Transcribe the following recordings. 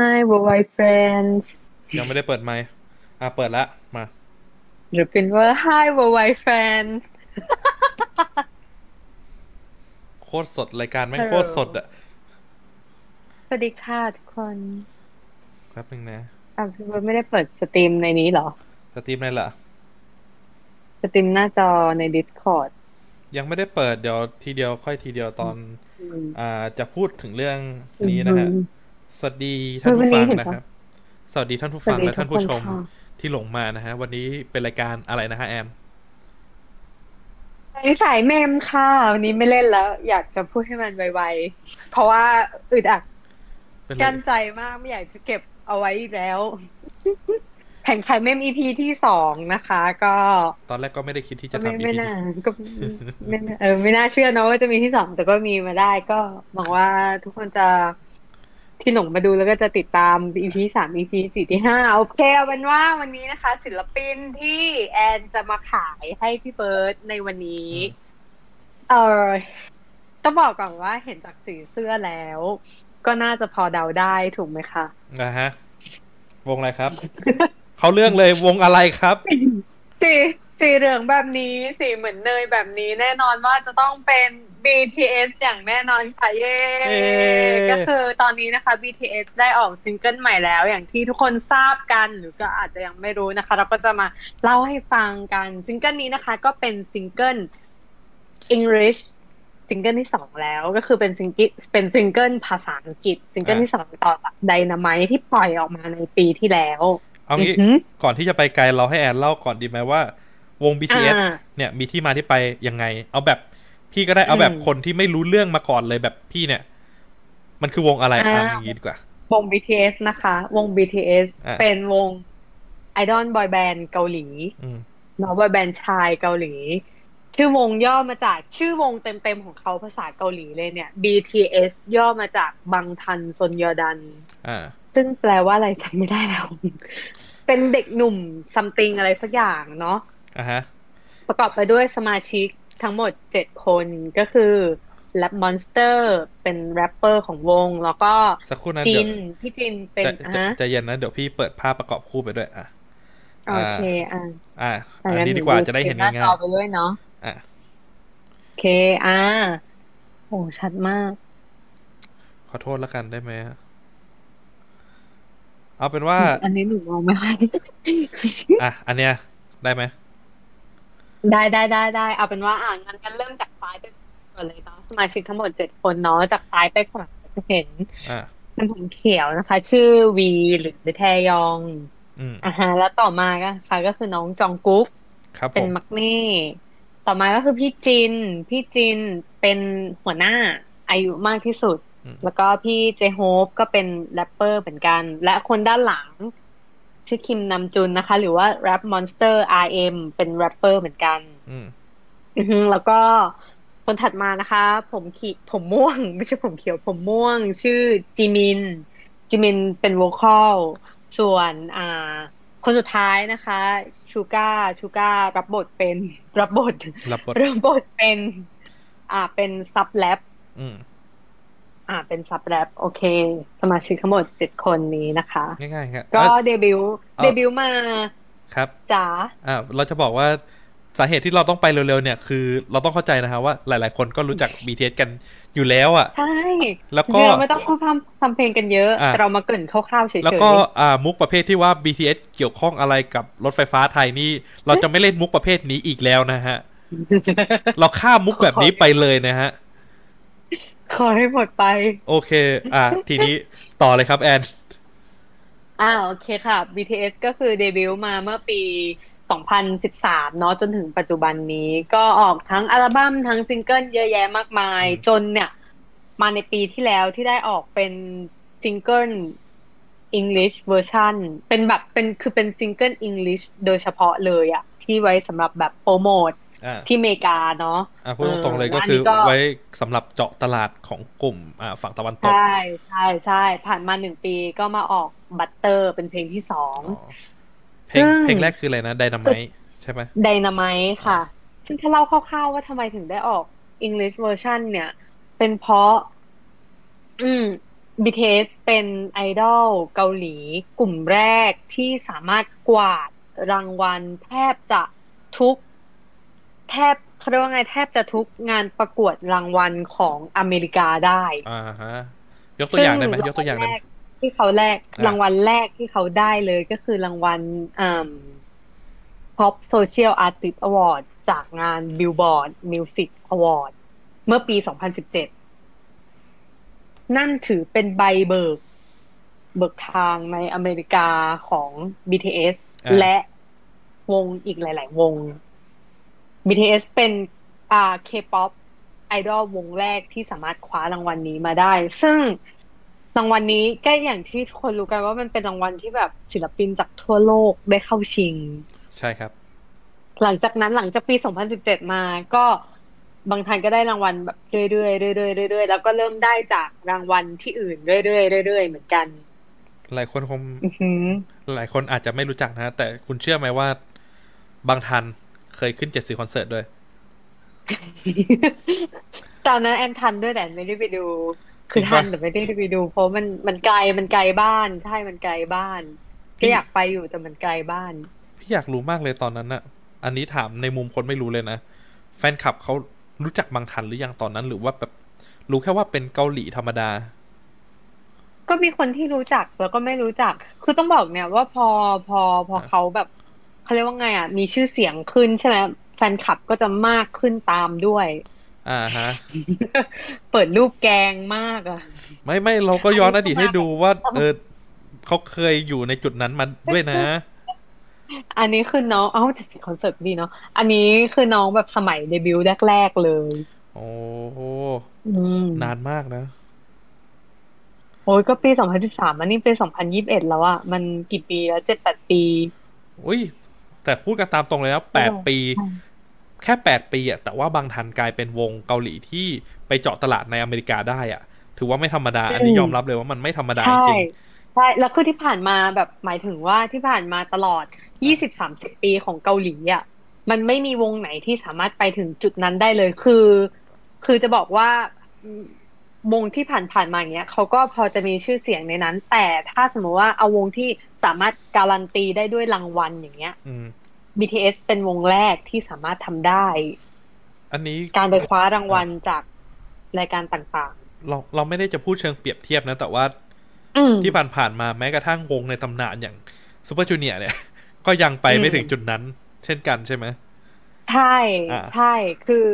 Hi worldwide friends ยังไม่ได้เปิดไมค์อะเปิดละมาหรือเป็นว่า Hi worldwide friends โคตรสดรายการแม่ง Hello โคตรสดอะสวัสดีค่ะทุกคนแป๊บนึงนะอะพี่เบิร์ดไม่ได้เปิด stream ในนี้เหรอ stream ได้ละ stream หน้าจอใน Discord ยังไม่ได้เปิดเดี๋ยวทีเดียวค่อยทีเดียวตอนอืมอ่าจะพูดถึงเรื่องนี้นะฮะอืม สวัสดีท่านผู้วันนี้ฟังเห็นนะครับ สวัสดีท่านผู้สฟัวังสดีและทุท่ากนคผู้นชมค่ะที่หลงมานะฮะ วันนี้เป็นรายการอะไรนะฮะแอมสายเมมค่ะวันนี้ไม่เล่นแล้ว อยากจะพูดให้มันไวๆ เพราะว่าอึดอัดเป็นกั้นใจมากไม่อยากจะเก็บเอาไว้อีกแล้วแข่งขายเมม EP ที่สองนะคะ ก็ ตอนแรกก็ไม่ได้คิดที่ก็จะไม่ทำอีไม่พีน่าก็ไม่น่าเออไม่น่าเชื่อเนอะว่าจะมีที่สองแต่ก็มีมาได้ก็หวังว่าทุกคนจะ ที่หลงมาดูแล้วก็จะติดตาม EP สาม EP สี่ที่ห้าโอเคเอาเป็นว่าวันนี้นะคะ ศิลปินที่แอนจะมาขายให้พี่เบิร์ดในวันนี้ เออต้องบอกก่อนว่าเห็นจากสีเสื้อแล้ว ก็น่าจะพอเดาได้ถูกไหมคะนะฮะ วงอะไรครับ เข้าเรื่องเลยวงอะไรครับ สีสีเหลืองแบบนี้สีเหมือนเนยแบบนี้ แน่นอนว่าจะต้องเป็น BTS อย่างแน่นอนค่ะเย้เย้ก็คือตอนนี้นะคะ BTS ได้ออกซิงเกิลใหม่แล้ว อย่างที่ทุกคนทราบกันหรือก็อาจจะยังไม่รู้นะคะ เราก็จะมาเล่าให้ฟังกันซิงเกิลนี้นะคะ ก็เป็นซิงเกิล English ซิงเกิลที่สองแล้วก็คือเป็นซิงเกิลเป็นซิงเกิลภาษาอังกฤษซิงเกิลที่สองต่อจากไดนาไมที่ปล่อยออกมาในปีที่แล้ว เอางี้อือหือก่อนที่จะไปไกลเราให้แอนเล่าก่อนดีไหมว่า วง BTS อ่าเนี่ยมีที่มาที่ไปยังไง เอาแบบพี่ก็ได้เอาแบบอืมคนที่ไม่รู้เรื่องมาก่อนเลยแบบพี่เนี่ย มันคือวงอะไรอ่าอะอย่างนี้ดีกว่า วง BTS นะคะ วง BTS อะเป็นวงไอดอลบอยแบนด์เกาหลีอืมเนาะบอยแบนด์ชายเกาหลี ชื่อวงย่อมาจากชื่อวงเต็มๆของเขาภาษาเกาหลีเลยเนี่ย BTS ย่อมาจากบังทันซนยอดันอ่า ซึ่งแปลว่าอะไรจำไม่ได้แล้ว เป็นเด็กหนุ่มซัมติงอะไรสักอย่างเนาะอะฮะ ประกอบไปด้วยสมาชิกทั้งหมดเจ็ดคนก็คือแรปมอนสเตอร์เป็นแรปเปอร์ของวง แล้วก็สักครู่นะจิเดี๋ยนวพี่จินเป็นจะจะฮะใจะเย็นนะ เดี๋ยวพี่เปิดภาพประกอบคู่ไปด้วย อะโอเคอะอ่าแต่อันงั้นนี้หดีกว่าดูจะได้เห็นหน้าง่าจอยไปด้วยเนาะๆอะโอเคอ่าโอ้ชัดมาก ขอโทษแล้วกันได้ไหม เอาเป็นว่า อันนี้หนูมองไม่ค่อยอะ อันเนี้ย ได้ไหม ได้ได้ได้ได้เอาเป็นว่าอ่านงั้นกันเริ่มจากซ้ายไปก่อนเลยเนาะสมาชิกทั้งหมดเจ็ดคนเนาะจากซ้ายไปขวาจะเห็นอะเป็นผมเขียวนะคะ ชื่อวีหรือแทยองอืมอ่าฮะแล้วต่อมาก็ค่ะก็คือน้องจองกุ๊กครับผเป็นมมักเน่ต่อมาก็คือพี่จิน พี่จินเป็นหัวหน้าอายุมากที่สุดอืม แล้วก็พี่เจโฮปก็เป็นแรปเปอร์เหมือนกัน และคนด้านหลัง ชื่อคิมนำจุนนะคะ หรือว่า Rap Monster RM เป็นแรปเปอร์เหมือนกันอืมอือฮึแล้วก็คนถัดมานะคะ ผมขีผมม่วง ไม่ใช่ผมเขียวผมม่วง ชื่อจิมิน จิมินเป็นโวคอลส่วนอ่าคนสุดท้ายนะคะชูก้าชูก้ารับบทเป็น รับบทรับบทรับบทเป็น อ่าเป็นซับแรป อืมอ่าเป็นซับแรปโอเค สมาชิกทั้งหมดเจ็ดคนนี้นะคะง่ายๆครับก็เอ้ยเดบิวต์เอาเดบิวต์มาครับจ๋าอ่าเราจะบอกว่าสาเหตุที่เราต้องไปเร็วๆเนี่ยคือเราต้องเข้าใจนะครับว่าหลายๆคนก็รู้จัก BTS กันอยู่แล้วอะใช่แล้วก็เดี๋ยวไม่ต้องพูดพร่ำทำเพลงกันเยอะอะแต่เรามาเกริ่นคร่าวๆเฉยๆแล้วก็อ่ามุกประเภทที่ว่า BTS เกี่ยวข้องอะไรกับรถไฟฟ้าไทยนี่ เราจะไม่เล่นมุกประเภทนี้อีกแล้วนะฮะ เราข้ามมุกแบบนี้ไปเลยนะฮะ ขอให้หมดไป โอเค อ่าทีนี้ต่อเลยครับแอน อ่าโอเคค่ะ BTS ก็คือเดบิวต์มาเมื่อปี 2013 เนาะจนถึงปัจจุบันนี้ ก็ออกทั้งอัลบั้มทั้งซิงเกิลเยอะแยะมากมายอืมจนเนี่ย มาในปีที่แล้วที่ได้ออกเป็นซิงเกิล English version เป็นแบบเป็นคือเป็นซิงเกิล English โดยเฉพาะเลยอะที่ไว้สำหรับแบบโปรโมทอ่า ที่อเมริกาเนาะอ่าพูดตรงๆเลยก็เออคืออันนี้ก็ไว้สำหรับเจาะตลาดของกลุ่มอ่าฝั่งตะวันตก ใช่ใช่ใช่ผ่านมาหนึ่งปีก็มาออก Butter เป็นเพลงที่สองอ๋อเพลงซึ่งเพลงแรกคืออะไรนะไดนาไมใช่ไหมไดนาไมค่ะ ซึ่งถ้าเล่าคร่าวๆว่าทำไมถึงได้ออก English version เนี่ย เป็นเพราะ อืม BTS เป็นไอดอลเกาหลี กลุ่มแรกที่สามารถกวาดรางวัลแทบจะทุก แทบเขาเรียกว่าไงแทบจะทุกงานประกวดรางวัลของอเมริกาได้อ่าฮะยกตัวอย่างได้ไหมยกตัวอย่างได้ไหมแรกที่เขาแรกอะรางวัลแรกที่เขาได้เลยก็คือรางวัลอ่า Pop Social Artist Award จากงาน Billboard Music Award เมื่อปี 2017 นั่นถือเป็นใบเบิก เบิกทางในอเมริกาของ BTS อ่าและวงอีกหลาย ๆ วง BTS เป็นอ่า K-pop ไอดอลวงแรกที่สามารถคว้ารางวัลนี้มาได้ ซึ่งรางวัลนี้ก็อย่างที่ทุกคนรู้กันว่ามันเป็นรางวัลที่แบบศิลปินจากทั่วโลกได้เข้าชิง ใช่ครับ หลังจากนั้นหลังจากปี 2017 มาก็บางทันก็ได้รางวัลแบบเรื่อยๆเรื่อยๆเรื่อยๆแล้วก็เริ่มได้จากรางวัลที่อื่นเรื่อยๆเรื่อยๆเหมือนกัน หลายคนคงอือหือหลายคนอาจจะไม่รู้จักนะ แต่คุณเชื่อไหมว่า บางทัน เคยขึ้นเจ็ดสีคอนเสิร์ตด้วย ตอนนั้นแอนทันด้วยแต่ไม่ได้ไปดู คือจริงปะทันแต่ไม่ได้ไปดู เพราะมันมันไกลมันไกลบ้าน ใช่มันไกลบ้านพี่ก็อยากไปอยู่แต่มันไกลบ้าน พี่อยากรู้มากเลยตอนนั้นน่ะอันนี้ถามในมุมคนไม่รู้เลยนะแฟนคลับเขารู้จักบางทันหรือยังตอนนั้นหรือว่าแบบรู้แค่ว่าเป็นเกาหลีธรรมดา ก็มีคนที่รู้จักแล้วก็ไม่รู้จัก คือต้องบอกเนี่ยว่าพอพอพออะเขาแบบ เขาเรียกว่าไงอะ มีชื่อเสียงขึ้นใช่ไหมแฟนคลับก็จะมากขึ้นตามด้วย อ่าฮะ เปิดรูปแกงมากอะ ไม่ไม่เราก็ย้อนอดีตให้ดูว่า เออเขาเคยอยู่ในจุดนั้นมาด้วยนะ อันนี้คือน้องเอ้าแต่คอนเสิร์ตดีเนาะอันนี้คือน้องแบบสมัยเดบิวต์แรกๆเลย โอ้โหอืมนานมากนะโอ้ยก็ปี2013อันนี้เป็น2021แล้วอะมันกี่ปีแล้วเจ็ดแปดปี อุ้ย แต่พูดกันตามตรงเลยนะแปดปี แค่แปดปีอะแต่ว่าบางทันกลายเป็นวงเกาหลีที่ไปเจาะตลาดในอเมริกาได้อะถือว่าไม่ธรรมดา อันนี้อืมยอมรับเลยว่ามันไม่ธรรมดาจใช่ริงใช่แล้วคือที่ผ่านมาแบบหมายถึงว่าที่ผ่านมาตลอด20-30ปีของเกาหลีอะมันไม่มีวงไหนที่สามารถไปถึงจุดนั้นได้เลยคือ คือจะบอกว่าอืม วงที่ผ่านๆมาอย่างเงี้ยเขาก็พอจะมีชื่อเสียงในนั้น แต่ถ้าสมมติว่าเอาวงที่สามารถการันตีได้ด้วยรางวัลอย่างเงี้ยอืม BTS เป็นวงแรกที่สามารถทำได้ อันนี้การไปคว้ารางวัลจากรายการต่างเราเราไม่ได้จะพูดเชิงเปรียบเทียบนะแต่ว่าๆอืมที่ผ่านๆมาแม้กระทั่งวงในตำนานอย่างซูเปอร์จูเนียร์เนี่ย ก็ยังไปไม่อืมถึงจุดนั้น เช่นกันใช่ไหมใช่อ่าใช่คือ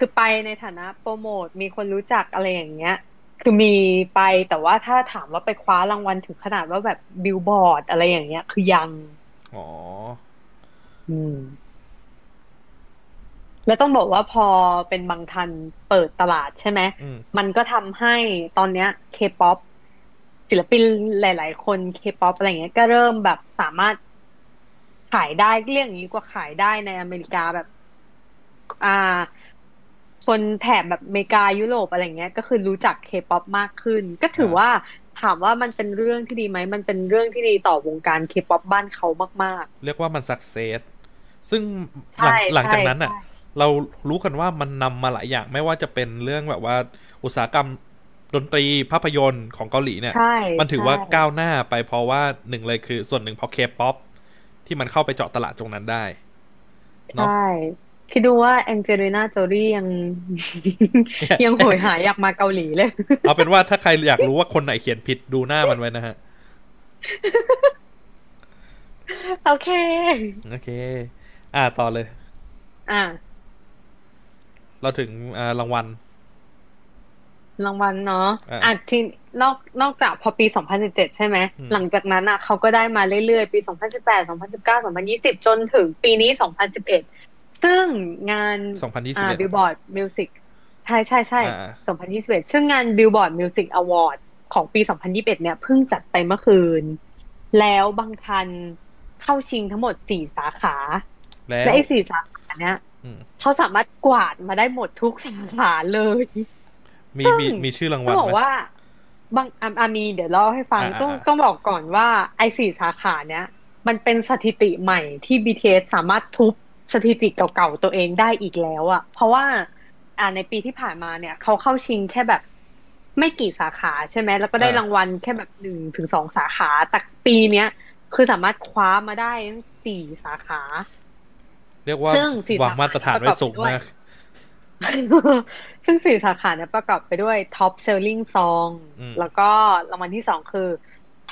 คือไปในฐานะโปรโมทมีคนรู้จักอะไรอย่างเงี้ย คือมีไปแต่ว่าถ้าถามว่าไปคว้ารางวัลถึงขนาดว่าแบบบิลบอร์ดอะไรอย่างเงี้ย คือยัง อ๋อ อืม แล้วต้องบอกว่าพอเป็นบังทันเปิดตลาดใช่ไหมอืมมันก็ทำให้ตอนเนี้ยเคป๊อปศิลปินหลาย ๆ คนเคป๊อปอะไรเงี้ยก็เริ่มแบบสามารถขายได้เรียกอย่างนี้ดีกว่าขายได้ในอเมริกาแบบ อ่า คนแถบแบบอเมริกายุโรปอะไรเงี้ยก็คือรู้จักเคป๊อปมากขึ้น ก็ถือว่าถามว่ามันเป็นเรื่องที่ดีไหม มันเป็นเรื่องที่ดีต่อวงการเคป๊อปบ้านเขามากเรียกว่ามัน success ซึ่งๆหลังใช่หลังจากนั้นอะใช่เรารู้กันว่ามันนำมาหลายอย่างไม่ว่าจะเป็นเรื่องแบบว่าอุตสาหกรรมดนตรีภาพยนตร์ของเกาหลีเนี่ยใช่มันถือว่าใช่ก้าวหน้าไปเพราะว่าหนึ่งเลยคือส่วนหนึ่งเพราะเคป๊อปที่มันเข้าไปเจาะตลาดตรงนั้นได้เนาะใช่ คิดดูว่าแองเจลิน่าโจลี่ยัง ยังโหยหาอยากมาเกาหลีเลย เอาเป็นว่าถ้าใครอยากรู้ว่าคนไหนเขียนผิดดูหน้ามันไว้นะฮะ โอเค โอเค อ่าต่อเลย อะเราถึงอ่ารางวัล รางวัลเนาะอะอะทีนอกนอกจากพอปี 2017 ใช่ไหมอืมหลังจากนั้นอะเขาก็ได้มาเรื่อยๆ ปี 2018 2019 2020 จนถึงปีนี้ 2011 ซึ่งงานอ่า2021 Billboard Music ใช่ใช่ใช่อ่า2021 ซึ่งงาน Billboard Music Award ของปี 2021 เนี่ยเพิ่งจัดไปเมื่อคืน แล้วบางทันเข้าชิงทั้งหมด4สาขาแล้วและไอ้สี่สาขาเนี้ยอืมเขาสามารถกวาดมาได้หมดทุกสาขาเลย มีซึ่งมีมีชื่อรางต้วัอลงบอไหมกว่าบางอาอามีเดี๋ยวเล่าให้ฟังอ่าต้องอ่าต้องบอกก่อนว่าไอ้สี่สาขาเนี้ยมันเป็นสถิติใหม่ที่ BTS สามารถทุบ สถิติเก่าๆตัวเองได้อีกแล้วอะเพราะว่า อ่าในปีที่ผ่านมาเนี่ยเขาเข้าชิงแค่แบบไม่กี่สาขาใช่ไหมแล้วก็ได้อ่ารรางวัลแค่แบบหนึ่งถึงสองสาขา แต่ปีเนี้ยคือสามารถคว้ามาได้ทั้งสี่สาขา เรียกว่าซึ่งสี่วางมาตรฐานไว้สูงประกอบไปด้วยมาก ซึ่งสี่สาขาเนี่ยประกอบไปด้วย Top Selling Song อืมแล้วก็รางวัลที่สองคือ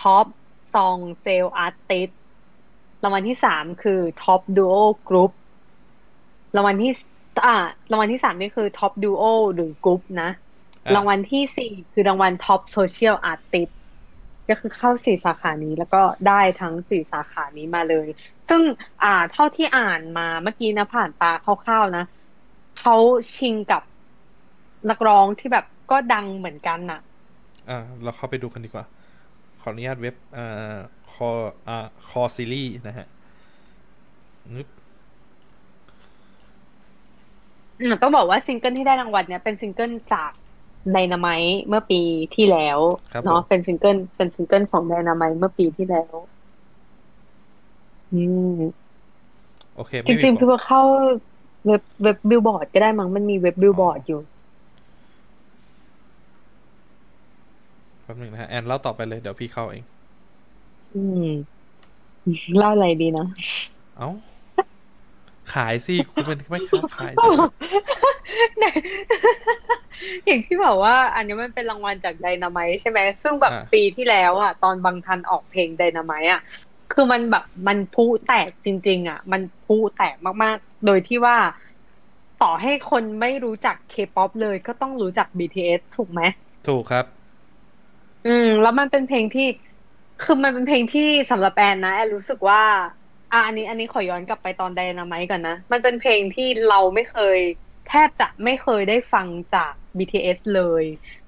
Top Song Sale Artist รางวัลที่สามคือ Top Duo Group รางวัลที่ อ่ารางวัลที่สามนี่คือ Top Duo หรือ Group นะอะรางวัลที่สี่คือรางวัล Top Social Artist ก็คือเข้าสี่สาขานี้แล้วก็ได้ทั้งสี่สาขานี้มาเลย ซึ่งอ่าเท่าที่อ่านมาเมื่อกี้นะผ่านตาคร่าวๆนะเขาชิงกับนักร้องที่แบบก็ดังเหมือนกันน่ะ อ่า เราเข้าไปดูกันดีกว่า ขออนุญาตเว็บอ่าคออ่าคอซีรีส์นะฮะนึก อืม ต้องบอกว่าซิงเกิลที่ได้รางวัลเนี่ยเป็นซิงเกิลจากไดนาไม t ์เมื่อปีที่แล้วครับผมเนาะเป็นซิงเกิลเป็นซิงเกิลของไดนาไม t ์เมื่อปีที่แล้ว อืมโอเคจไม่มีริงๆผคือมว่าเข้าเว็บเว็บบิลบอร์ดก็ได้มั้งมันมีเว็บบิลบอร์ดอยู่แป๊บหนึงนะฮะแอนเล่าต่อไปเลยเดี๋ยวพี่เข้าเอง อืม เล่าอะไรดีนะ เอ้า ขายสิคุณเป็นแม่ค้าขายสิอย่างที่บอกว่า อันนี้มันเป็นรางวัลจากไดนาไม t ์ใช่ไหมซึ่งแบบอ่าปีที่แล้วอะ ตอนบังทันออกเพลงไดนาไม t ์อะ คือมันแบบมันพุแตกจริง ๆ อะ มันพุแตกมากๆ โดยที่ว่า ต่อให้คนไม่รู้จักเคป๊อปเลยก็ต้องรู้จัก BTS ถูกไหม ถูกครับ อืม แล้วมันเป็นเพลงที่ คือมันเป็นเพลงที่สำหรับแอนนะแอนรู้สึกว่า อะอันนี้อันนี้ขอย้อนกลับไปตอนไดนาไม t ์ก่อนนะ มันเป็นเพลงที่เราไม่เคย แทบจะไม่เคยได้ฟังจาก BTS เลย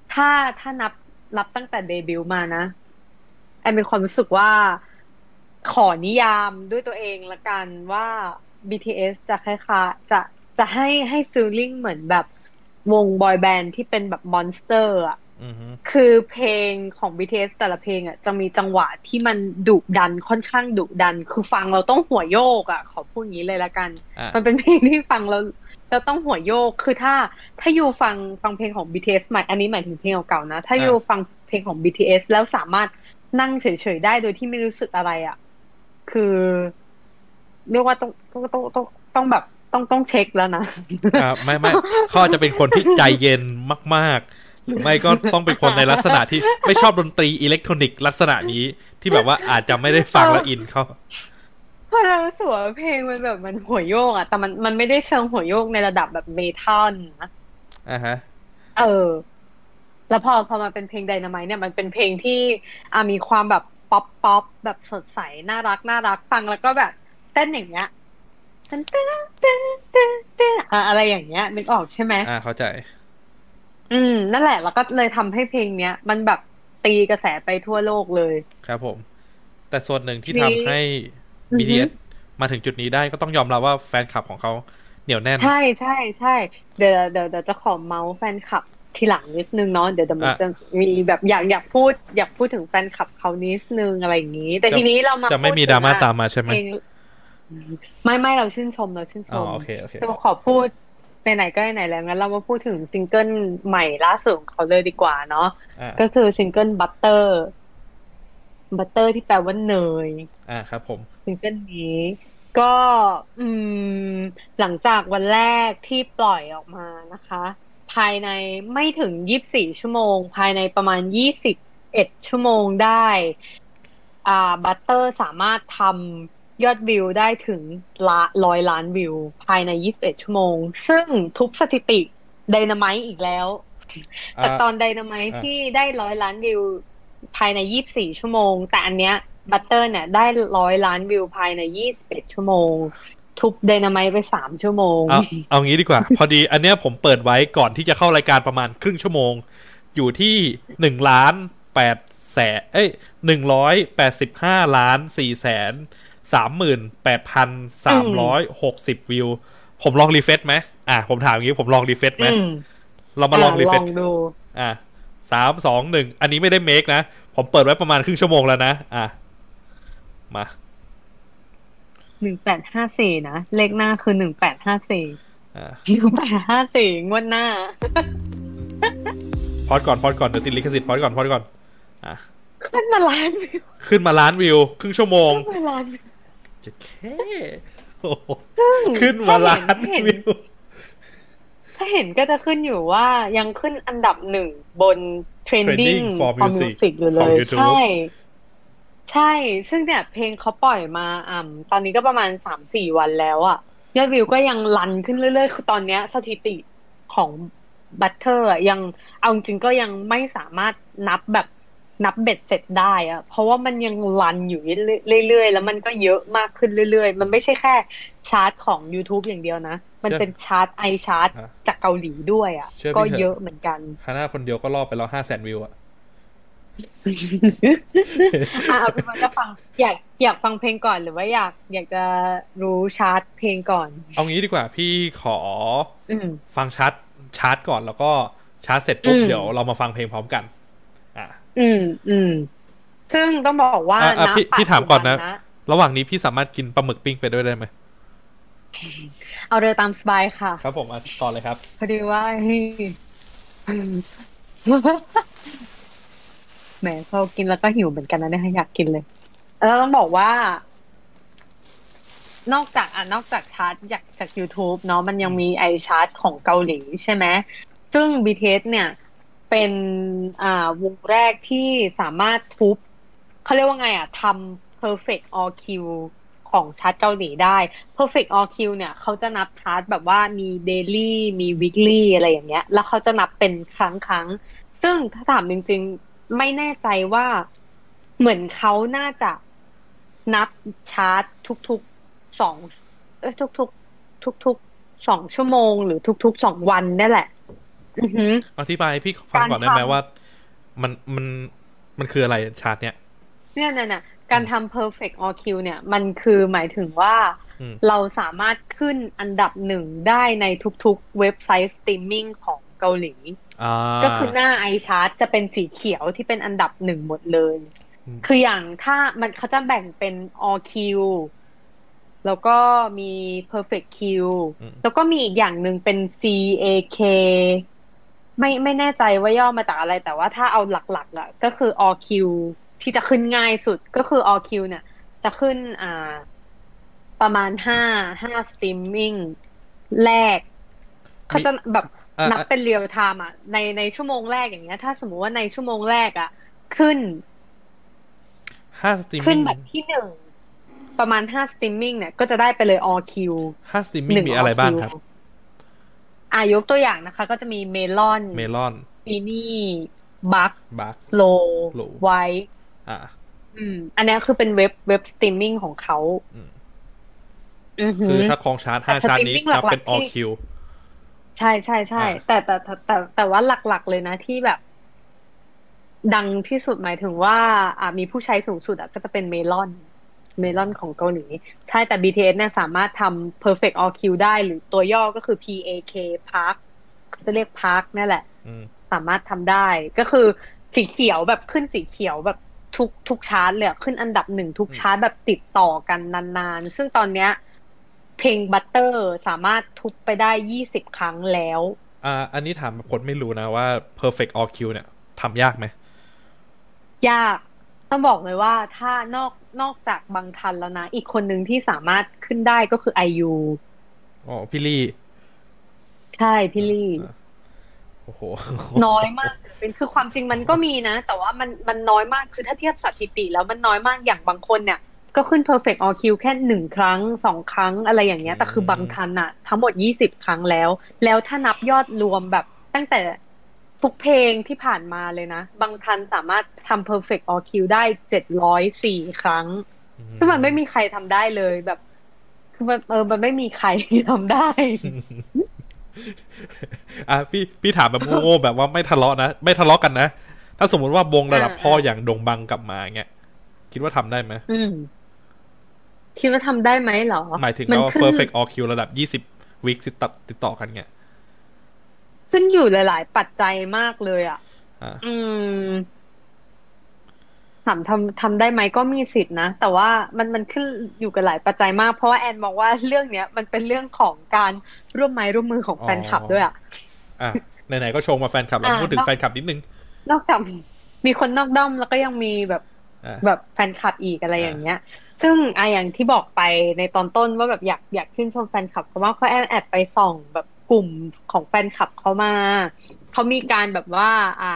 ถ้าถ้านับนับตั้งแต่เดบิวต์มานะแอนมีความรู้สึกว่าขอนิยามด้วยตัวเองละกันว่า BTS จะคล้ายๆจะจะให้ให้ feeling เหมือนแบบวงบอยแบนด์ที่เป็นแบบ monster อะ คือเพลงของ BTS แต่ละเพลงอะจะมีจังหวะที่มันดุดันค่อนข้างดุดัน คือฟังเราต้องหัวโยกอะขอพูดอย่างนี้เลยละกันอะมันเป็นเพลงที่ฟังเราเราต้องหัวโยกคือถ้าถ้ายูฟังฟังเพลงของ BTS ใหม่อันนี้หมายถึงเพลงเก่าๆนะ ถ้ายูฟังเพลงของ BTS แล้วสามารถนั่งเฉยๆได้โดยที่ไม่รู้สึกอะไรอะ คือ เรียกว่าต้องต้องต้องต้องต้องแบบต้องต้องเช็คแล้วนะอ่าไม่ไม่เขาอาจจะเป็นคนที่ใจเย็นมาก ๆ หรือไม่ก็ต้องเป็นคนในลักษณะที่ไม่ชอบดนตรีอิเล็กทรอนิกส์ลักษณะนี้ที่แบบว่าอาจจะไม่ได้ฟังแล้วอินเข้าเพราะเรารู้สึกว่าเพลงมันแบบมันหัวโยกอะแต่มันมันไม่ได้เชิงหัวโยกในระดับแบบเมทัลนะอ่าฮะ เออ แล้วพอพอมาเป็นเพลงไดนาไมเนี่ยมันเป็นเพลงที่อ่ามีความแบบป๊อปป๊อปแบบสดใสน่ารักน่ารักฟังแล้วก็แบบเต้นอย่างเงี้ยเต้นเต้นเต้นเต้นเต้นอะอะไรอย่างเงี้ยนึกออกใช่ไหมอ่าเข้าใจ อืม นั่นแหละ แล้วก็เลยทำให้เพลงเนี้ย มันแบบตีกระแสไปทั่วโลกเลย ครับผม แต่ส่วนหนึ่งที่มีทำให้อือฮึ BTS มาถึงจุดนี้ได้ก็ต้องยอมรับว่าแฟนคลับของเขาเหนียวแน่น ใช่ใช่ใช่เดี๋ยวเดี๋ยวเดี๋ยวจะขอเมาท์แฟนคลับทีหลังนิดนึงเนาะเดี๋ยวเดี๋ยวมันอะจะมีแบบอยากอยากพูด อยากพูดถึงแฟนคลับเขานิดนึงอะไรอย่างนี้ แต่จะทีนี้เรามาจะไม่พูมีถึงดราม่าว่ตามมาใช่ไหมเพลงไม่ไม่เราชื่นชมเราชื่นชอ๋อมโอเคโอเคจะขอพูด ไหนๆก็ไหนๆแล้วงั้นเรามาพูดถึงซิงเกิลใหม่ล่าสุดของเขาเลยดีกว่าเนาะอ่าก็คือซิงเกิล Butter Butter ที่แปลว่าเนย อ่าครับผมซิงเกิลนี้ ก็อืม หลังจากวันแรกที่ปล่อยออกมานะคะ ภายในไม่ถึง24ชั่วโมง ภายในประมาณ21ชั่วโมงได้ อ่า Butter สามารถทำ ยอดวิวได้ถึงละร้อยล้านวิว ภายใน 21 ชั่วโมง ซึ่งทุบสถิติ Dynamite อีกแล้วแต่อ่าตอนไดนาไม t ์อ่าที่ได้ร้อยล้านวิว ภายใน 24 ชั่วโมง แต่อันเนี้ยบัตเตอร์เนี่ยได้ร้อยล้านวิวภายใน 21 ชั่วโมง ทุบไดนาไม t ์ไป 3 ชั่วโมง เอาเอางี้ดีกว่า พอดีอันเนี้ยผมเปิดไว้ก่อนที่จะเข้ารายการประมาณครึ่งชั่วโมง อยู่ที่หนึ่งล้านแปดแสนเอ้ยหนึ่งร้อยแปดสิบห้าล้านสี่แสน สามหมื่นแปดพันสามร้อยหกสิบวิว ผมลอง refresh ไหมอะผมถามอย่างนี้ผมลอง refresh ไหมอืมเรามาลอง refresh ดูอะสามสองหนึ่งอันนี้ไม่ได้ make นะ ผมเปิดไว้ประมาณครึ่งชั่วโมงแล้วนะ อะ มา1854นะ เลขหน้าคือ1854อะ1854งวดหน้า pause ก่อน pause ก่อน เดี๋ยวติดลิขสิทธิ์ pause ก่อน pause ก่อน อะ ขึ้นมาล้านวิว ขึ้นมาล้านวิว ครึ่งชั่วโมง ขึ้นมาล้านวิวเจ็ดแค่โอ้โหขึ้นมาล้านเห็นวิวถ้าเห็นก็จะขึ้นอยู่ว่ายังขึ้นอันดับหนึ่งบน trending Trending for for music music อยู่เลของย YouTube ใช่ ใช่ ซึ่งเนี่ยเพลงเขาปล่อยมาอ่ำตอนนี้ก็ประมาณสามสี่วันแล้วอะยอดวิวก็ยังรันขึ้นเรื่อยๆ คือตอนเนี้ยสถิติของบัตเตอร์ยังเอาจริงๆก็ยังไม่สามารถนับแบบ นับเบ็ดเสร็จได้อะเพราะว่ามันยังรันอยู่เรื่อยๆ แล้วมันก็เยอะมากขึ้นเรื่อยๆ มันไม่ใช่แค่ชาร์ตของ YouTube อย่างเดียวนะ มันเชื่อเป็นชาร์ตไอชาร์ตอะจากเกาหลีด้วยอะเชื่อพี่ก็เถอะเยอะเหมือนกันฮาน่าคนเดียวก็รอบไปแล้วห้าแสนวิวอะอะเอาเป็นว่าจะฟังอยากอยากฟังเพลงก่อนหรือว่าอยากอยากจะรู้ชาร์ตเพลงก่อน เอางี้ดีกว่าพี่ขออืมฟังชาร์ตชาร์ตก่อนแล้วก็ชาร์ตเสร็จปุ๊บอืมเดี๋ยวเรามาฟังเพลงพร้อมกัน อะอืมอืมซึ่งต้องบอกว่าอะอะณพี่พี่ถามก่อนนะปัจจุบัระหว่างนี้พี่สามารถกินปลาหมึกปิ้งไปด้วยได้ไหมเอาเรือตามสบายค่ะ ครับผมอะต่อเลยครับ พอดีว่าแหมพอกินแล้วก็หิวเหมือนกันนะเนี่ยอยากกินเลย แล้วต้องบอกว่า นอกจากอะนอกจากชาร์ตจากจาก YouTube เนาะมันยังมีไอชาร์ตของเกาหลีใช่ไหมซึ่ง BTS เนี่ย เป็นอ่าวงแรกที่สามารถทุบเขาเรียกว่าไงอะทำ perfect all Q ของชาร์ตเกาหลีได้ perfect all Q เนี่ยเขาจะนับชาร์ตแบบว่ามี daily มี weekly อะไรอย่างเงี้ย แล้วเขาจะนับเป็นครั้งครั้งซึ่งถ้าถามจริงๆ ไม่แน่ใจว่าเหมือนเขาน่าจะนับชาร์ตทุกๆสองเอ้ยทุกๆ ทุกๆสองชั่วโมง หรือทุกๆสองวันนี่แหละ อือหืออธิบายให้พี่ฟังก่อนได้ไหมการทำว่า มันมันมันคืออะไรชาร์ตเนี้ยเนี่ยเนี่ยเนี่ยการทำ perfect all kill เนี่ย มันคือหมายถึงว่าอืมเราสามารถขึ้นอันดับหนึ่งได้ในทุกๆเว็บไซต์สตรีมมิ่งของเกาหลีอ่าก็คือหน้า iChart จะเป็นสีเขียวที่เป็นอันดับหนึ่งหมดเลยอืมคืออย่างถ้ามันเขาจะแบ่งเป็น all kill แล้วก็มี perfect kill อืมแล้วก็มีอีกอย่างหนึ่งเป็น CAK ไม่ไม่แน่ใจว่าย่อมาจากอะไร แต่ว่าถ้าเอาหลักๆอะก็คือ all Q ที่จะขึ้นง่ายสุดก็คือ all Q เนี่ยจะขึ้นอ่า ประมาณห้าห้าสตรีมมิ่งแรกเขาจะแบบอะนับอะเป็นเรียลไทม์อะในในชั่วโมงแรกอย่างเงี้ย ถ้าสมมุติว่าในชั่วโมงแรกอะ ขึ้นห้าสตรีมขึ้นมิ่งแบบที่หนึ่งประมาณห้าสตรีมมิ่งเนี่ยก็จะได้ไปเลย all Q ห้าสตรีมมิ่หงนึ่งมีอะไร all บ้าง Q ครับ อ่ายกตัวอย่างนะคะ ก็จะมีเมลอนเมลอนฟีนี่บัคบัคโล Slow ไวอ่าอืม อันเนี้ยคือเป็นเว็บเว็บสตรีมมิ่งของเขาอืมอือหืคืออถ้าคลองชาร์ตห้าแต่ชาร์ตนี้ streaming หลันักบๆเป็น all ที่คิวใช่ใช่ใช่อ่าแต่แต่แต่แต่แต่ว่าหลักๆเลยนะที่แบบ ดังที่สุดหมายถึงว่า อ่ามีผู้ใช้สูงสุดอะก็จะเป็นเมลอน เมลอนของเกาหลีใช่แต่ BTS เนี่ยสามารถทำ perfect all Q ได้หรือตัวย่อก็คือ PAK Park จะเรียก Park นั่นแหละอืมสามารถทำได้ก็คือสีเขียวแบบขึ้นสีเขียวแบบทุกทุกชาร์ตเลยอะขึ้นอันดับหนึ่งทุกอืมชาร์ตแบบติดต่อกันนานๆ ซึ่งตอนเนี้ย เพลง Butter สามารถทุบไปได้ยี่สิบครั้งแล้ว อ่า อันนี้ถามคนไม่รู้นะว่า perfect all kill เนี่ยทำยากไหม ยาก ต้องบอกเลยว่าถ้านอก นอกจากบางทันแล้วนะ อีกคนหนึ่งที่สามารถขึ้นได้ก็คือ IU อ๋อพี่ลี่ ใช่พี่ลี่อ่าโอ้โหน้อยมาก เป็นคือความจริงมันก็มีนะ แต่ว่ามันมันน้อยมากคือถ้าเทียบสถิติแล้วมันน้อยมากอย่างบางคนเนี่ย ก็ขึ้น perfect all Q แค่หนึ่งครั้งสองครั้งอะไรอย่างเงี้ย แต่คือบางทันอะทั้งหมดยี่สิบครั้งแล้ว แล้วถ้านับยอดรวมแบบตั้งแต่ ทุกเพลงที่ผ่านมาเลยนะ บางทันสามารถทำ perfect all Q ได้เจ็ดร้อยสี่ครั้งซึ่งมันไม่มีใครทำได้เลยแบบ คือมันเออมันไม่มีใครทำได้ อะพี่พี่ถามแบบโง่ๆแบบว่าไม่ทะเลาะนะ ไม่ทะเลาะกันนะ ถ้าสมมติว่าวงระดับอ่าพ่ออย่างดงบังกลับมาเงี้ยคิดว่าทำได้ไหมอืมคิดว่าทำได้ไหมเหรอ หมายถึงมันว่าขึ้น perfect all kill ระดับยี่สิบวิคติดต่อติดต่อกันเงี้ย ขึ้นอยู่หลาย ๆ ปัจจัยมากเลยอะอ่าอืมถามทำทำได้ไหมก็มีสิทธินะ แต่ว่ามันมันขึ้นอยู่กับหลายปัจจัยมาก เพราะว่าแอนมองว่าเรื่องเนี้ยมันเป็นเรื่องของการร่วมไม้ร่วมมือของแฟนคลับด้วยอะอะไหนๆก็ชงมาแฟนคลับแล้วอ่าพูดถึงแฟนคลับนิดนึง นอกจากมีคนนอกด้อมแล้วก็ยังมีแบบอ่าแบบแฟนคลับอีกอะไรอย่างเงี้ย ซึ่งอะอย่างที่บอกไปในตอนต้นว่าแบบอยากอยากชื่นชมแฟนคลับเพราะว่าเขาแอบแอบไปส่องแบบ กลุ่มของแฟนคลับเขามา เขามีการแบบว่า อ่า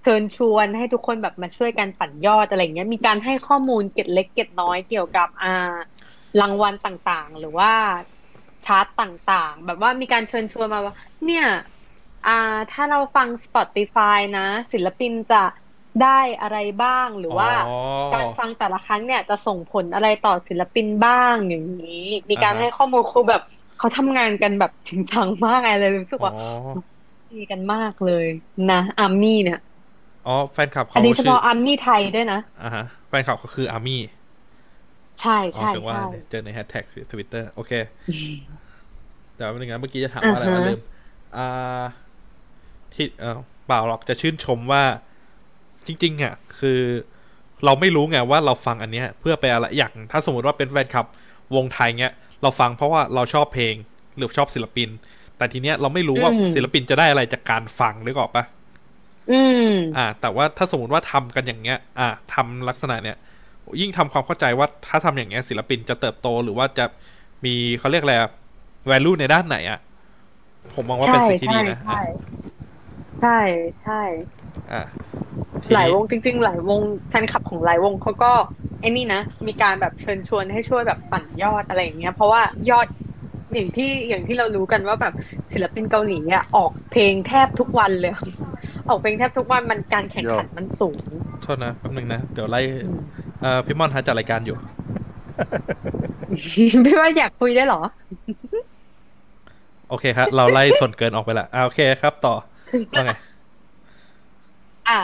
เชิญชวนให้ทุกคนแบบมาช่วยกันปั่นยอดอะไรอย่างเงี้ย มีการให้ข้อมูลเก็ดเล็กเก็ดน้อยเกี่ยวกับอ่ารางวัลต่างๆ หรือว่าชาร์ตต่างๆ แบบว่ามีการเชิญชวนมาว่า เนี่ยอ่าถ้าเราฟัง Spotify นะ ศิลปินจะได้อะไรบ้างหรือว่าอ๋อการฟังแต่ละครั้งเนี่ยจะส่งผลอะไรต่อศิลปินบ้างอย่างนี้ มีการอ่าฮะให้ข้อมูลคือแบบ เขาทำงานกันแบบจริงจังมากอะไรเลยรู้สึกอ๋ว่าอดีกันมากเลยนะอาร์มี่เนี่ยอ๋อแฟนคลับอัเขานนี้เฉชื่อพาะอาร์มี่ไทยด้วยนะอ่าฮะแฟนคลับเขาคืออาร์มี่ใช่อ๋อใช่ถึงว่าใช่เจอในแฮชแท็กทวิตเตอร์โอเคแต่ว่าเป็นอย่างนั้นเมื่อกี้จะถามว่าอะไรอ่าฮะวะลืมอ่าที่เออเปล่าหรอกจะชื่นชมว่า จริง ๆ อะ คือเราไม่รู้ไงว่าเราฟังอันเนี้ย เพื่อไปอะไรอย่างถ้าสมมติว่าเป็นแฟนคลับวงไทยเงี้ย เราฟังเพราะว่าเราชอบเพลงหรือชอบศิลปิน แต่ทีเนี้ยเราไม่รู้ว่าอืมศิลปินจะได้อะไรจากการฟังหรือเปล่าปะอืมอ่า แต่ว่าถ้าสมมติว่าทำกันอย่างเงี้ย อ่าทำลักษณะเนี้ยยิ่งทำความเข้าใจว่าถ้าทำอย่างเงี้ยศิลปินจะเติบโตหรือว่าจะมีเขาเรียกอะไรอะ value ในด้านไหนอะ ผมมองว่าเป็นสิ่งที่ดีนะ ใช่ ใช่ใช่อ่าที หลายนี้วงจริงๆ หลายวงแฟนคลับของหลายวงเขาก็ไอ้นี่นะมีการแบบเชิญชวนให้ช่วยแบบปั่นยอดอะไรอย่างเงี้ย เพราะว่ายอดอย่างที่อย่างที่เรารู้กันว่าแบบศิลปินเกาหลีอะออกเพลงแทบทุกวันเลย ออกเพลงแทบทุกวันมันการแข่งขันมันสูงโทษนะแป๊บนึงนะ เดี๋ยวไล่เอ่อพี่มอนฮะจัดรายการอยู่พี่ว่าอยากคุยได้เหรอ โอเคครับ เราไล่ส่วนเกินออกไปละอ่าโอเคครับ ต่อว่าไง อะ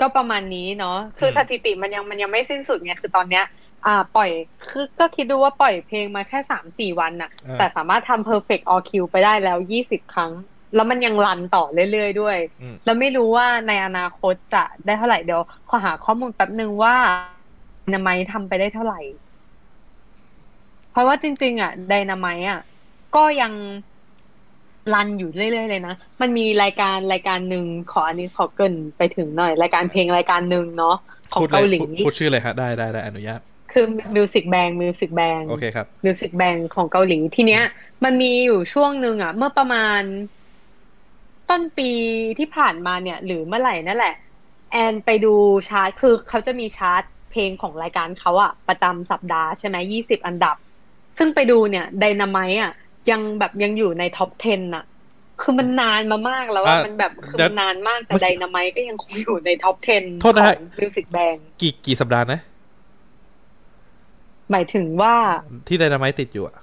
ก็ประมาณนี้เนาะคือมสถิติมันยังมันยังไม่สิ้นสุดไงคือตอนเนี้ย อ่า ปล่อยคือก็คิดดูว่าปล่อยเพลงมาแค่สามสี่วันน่ะอ่าแต่สามารถทำ perfect all Q ไปได้แล้วยี่สิบครั้ง แล้วมันยังรันต่อเรื่อยๆด้วยอืมแล้วไม่รู้ว่าในอนาคตจะได้เท่าไหร่เดี๋ยวขอหาข้อมูลแป๊บนึงว่าไดนาไมทำไปได้เท่าไหร่ เพราะว่าจริง ๆ อะไดนาไมอะ ก็ยัง run อยู่เรื่อยๆเลยนะ มันมีรายการรายการหนึ่งขออันนี้ขอเกริ่นไปถึงหน่อย รายการเพลงรายการหนึ่งเนาะของพูดเลเกายหลีพูดพูดชื่อเลยฮะได้ได้ได้อนุญาตคือ Music Bank Music Bank โอเคครับ Music Bank ของเกาหลีทีเนี้ย มันมีอยู่ช่วงหนึ่งอะ เมื่อประมาณ ต้นปีที่ผ่านมาเนี่ย หรือเมื่อไหร่นั่นแหละ แอนไปดูชาร์ตคือเขาจะมีชาร์ตเพลงของรายการเขาอะประจำสัปดาห์ใช่ไหมยี่สิบอันดับ ซึ่งไปดูเนี่ยไดนาไมต์อะ ยังแบบยังอยู่ใน top 10อะคือมันนานมามากแล้วว่าอะมันแบบคือเดี๋ยวมันนานมากแต่เมื่อกี้ไดนาไมต์ก็ยังคงอยู่ใน top 10โทษนะฮะของ Music Bankกี่กี่สัปดาห์นะ หมายถึงว่าที่ไดนาไมต์ติดอยู่อะ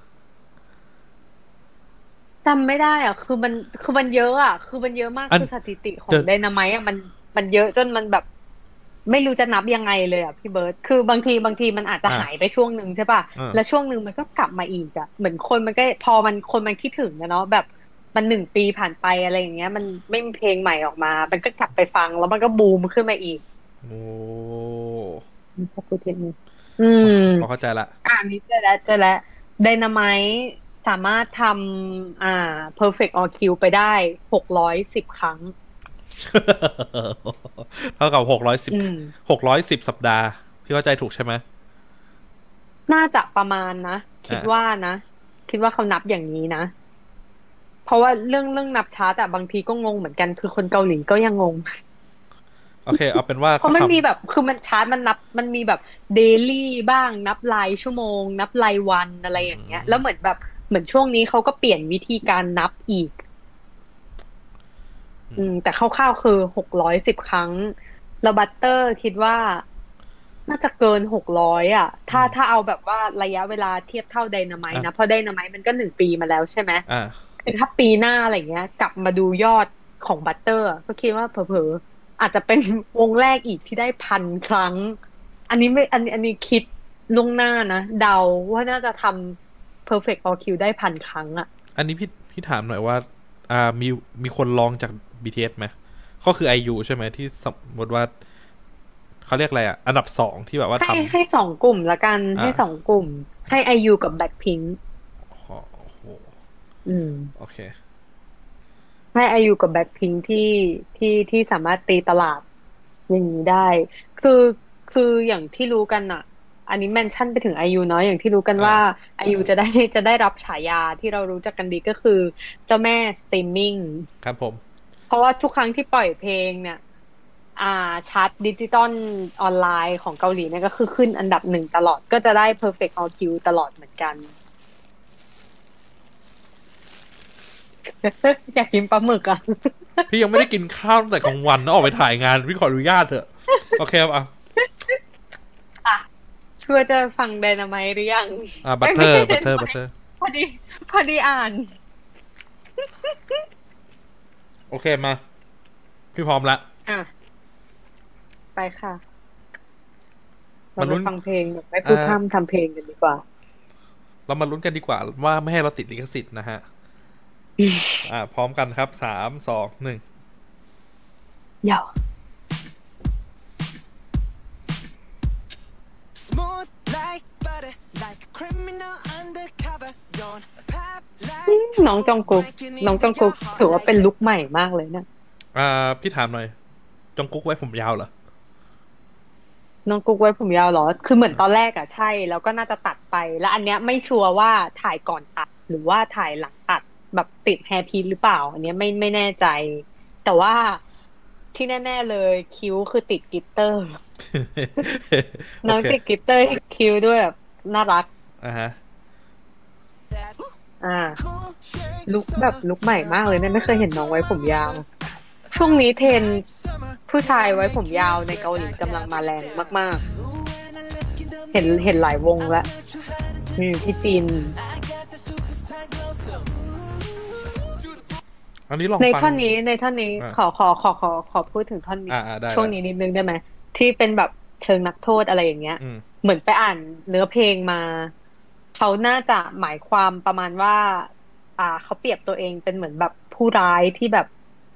จำไม่ได้อะ คือมันคือมันเยอะอะ คือมันเยอะมากอันคือสถิติของเดี๋ยวไดนาไมต์อะมันมันเยอะจนมันแบบ ไม่รู้จะนับยังไงเลยอะพี่เบิร์ตคือบางทีบางทีมันอาจจะอ่าหายไปช่วงหนึ่งใช่ป่ะอ่าแล้วช่วงหนึ่งมันก็กลับมาอีกอะ เหมือนคนมันก็พอมันคนมันคิดถึงนะเนาะแบบมันหนึ่งปีผ่านไปอะไรอย่างเงี้ย มันไม่มีเพลงใหม่ออกมา มันก็กลับไปฟังแล้วมันก็บูมขึ้นมาอีก โอ้ขอบคุณทีนึงอืมพอเข้าใจละ อ่านี้เจอแล้วเจอแล้วไดนาไมต์สามารถทำอ่า perfect all Q ไปได้หกร้อยสิบครั้ง เท่ากับหกร้อยสิบอืมหกร้อยสิบสัปดาห์ พี่เข้าใจถูกใช่ไหมน่าจะประมาณนะ คิดอ่าว่านะ คิดว่าเขานับอย่างนี้นะ เพราะว่าเรื่องเรื่องนับชาร์ตอะบางทีก็งงเหมือนกัน คือคนเกาหลีก็ยังงง โอเค เอาเป็นว่าเพราะมันเขาทำมีแบบ คือมันชาร์ตมันนับ มันมีแบบ daily บ้าง นับรายชั่วโมง นับรายวันอะไรอย่างเงี้ย แล้วเหมือนแบบ เหมือนช่วงนี้เขาก็เปลี่ยนวิธีการนับอีก อืม แต่คร่าวๆคือหกร้อยสิบครั้ง แล้ว Butter คิดว่าน่าจะเกินหกร้อยอะ ถ้าอืมถ้าเอาแบบว่าระยะเวลาเทียบเท่าไดนาไมต์นะอะเพราะไดนาไมต์มันก็หนึ่งปีมาแล้วใช่ไหมอ่าคือถ้าปีหน้าอะไรเงี้ย กลับมาดูยอดของบัตเตอร์ ก็คิดว่าเผลอๆอาจจะเป็นวงแรกอีกที่ได้พันครั้ง อันนี้ไม่อันนี้อันนี้คิดล่วงหน้านะ เดาว่าน่าจะทำ perfect all Q ได้พันครั้งอะ อันนี้พี่พี่ถามหน่อยว่า อ่ามีมีคนลองจาก BTS ไหมก็คือ IU ใช่ไหมที่สมมติว่าเขาเรียกอะไรอะ อันดับสองที่แบบว่าให้ทำ ให้สองกลุ่มละกัน อ่าให้สองกลุ่ม ให้ IU กับ Blackpink อ๋อโอ้โหอืม โอเค ให้อายุกับแบ็คพิงที่ที่ที่สามารถตีตลาดอย่างนี้ได้ คือคืออย่างที่รู้กันอะอันนี้แมนชั่นไปถึงอายุเนาะอย่างที่รู้กันว่าอายุจะได้จะได้รับฉายาที่เรารู้จักกันดีก็คือ เจ้าแม่สตรีมมิ่ง ครับผม เพราะว่าทุกครั้งที่ปล่อยเพลงเนี่ย อ่าชาร์ตดิจิตอลออนไลน์ของเกาหลีเนี่ยก็คือขึ้นอันดับหนึ่งตลอดก็จะได้ perfect all kill ตลอดเหมือนกัน อยากกินปลาหมึกอะ พี่ยังไม่ได้กินข้าวตั้งแต่กลางวันนะออกไปถ่ายงาน พี่ขออนุญาตเถอะ โอเคครับอะอะเพื่อจะฟังไดนาไมหรือยัง อะ Butter ไม่ Butter ไม่บัตเตอร์พอดี พอดีอ่าน โอเคมา พี่พร้อมละอะ ไปค่ะมาเราลุ้ไปนฟังเพลงแบบไม่พูดอ่าพร่ำทำเพลงกันดีกว่า เรามาลุ้นกันดีกว่า ว่าไม่ให้เราติดลิขสิทธิ์นะฮะ อ่า พร้อมกันครับ สาม สอง หนึ่งยาว Smooth like butter, like a criminal undercover. Don't pop อืม like น้องจองกุกน้องจองกุกถือว่าเป็นลุคใหม่มากเลยเนะอ่าพี่ถามหน่อยจงกุ๊กไว้ผมยาวเหรอ น้องกุ๊กไว้ผมยาวเหรอ คือเหมือนตอนแรกอะใช่ แล้วก็น่าจะตัดไป แล้วอันเนี้ยไม่ชัวร์ว่าถ่ายก่อนตัด หรือว่าถ่ายหลังตัดแบบติดแฮร์พีซหรือเปล่า อันเนี้ยไม่ไม่แน่ใจ แต่ว่าที่แน่ ๆ เลยคิ้วคือติด glitter น้องโอเคติด glitter ที่คิ้วด้วยแบบ น่ารักอ่าฮะ that อ่า cool shade. ลุคแบบลุคใหม่มากเลยเนี่ยไม่เคยเห็นน้องไว้ผมยาว ช่วงนี้เทรนด์ stunner. ผู้ชายไว้ผมยาวในเกาหลีกำลังมาแรงมาก Ooh, when I look in the ๆเห็นเห็นหลายวงแล้ว mirror, you had it. อืมที่จีน I got the superstar glow, so ooh. อันนี้ลองในฟังท่อนนี้ในท่อนนี้อ่าขอขอขอขอขอพูดถึงท่อนนี้อ่าอ่าได้ช่วงนี้นิดนึงได้ไหมที่เป็นแบบเชิงนักโทษอะไรอย่างเงี้ยอืม เหมือนไปอ่านเนื้อเพลงมาเขาน่าจะหมายความประมาณว่า อ่าเขาเปรียบตัวเองเป็นเหมือนแบบผู้ร้ายที่แบบ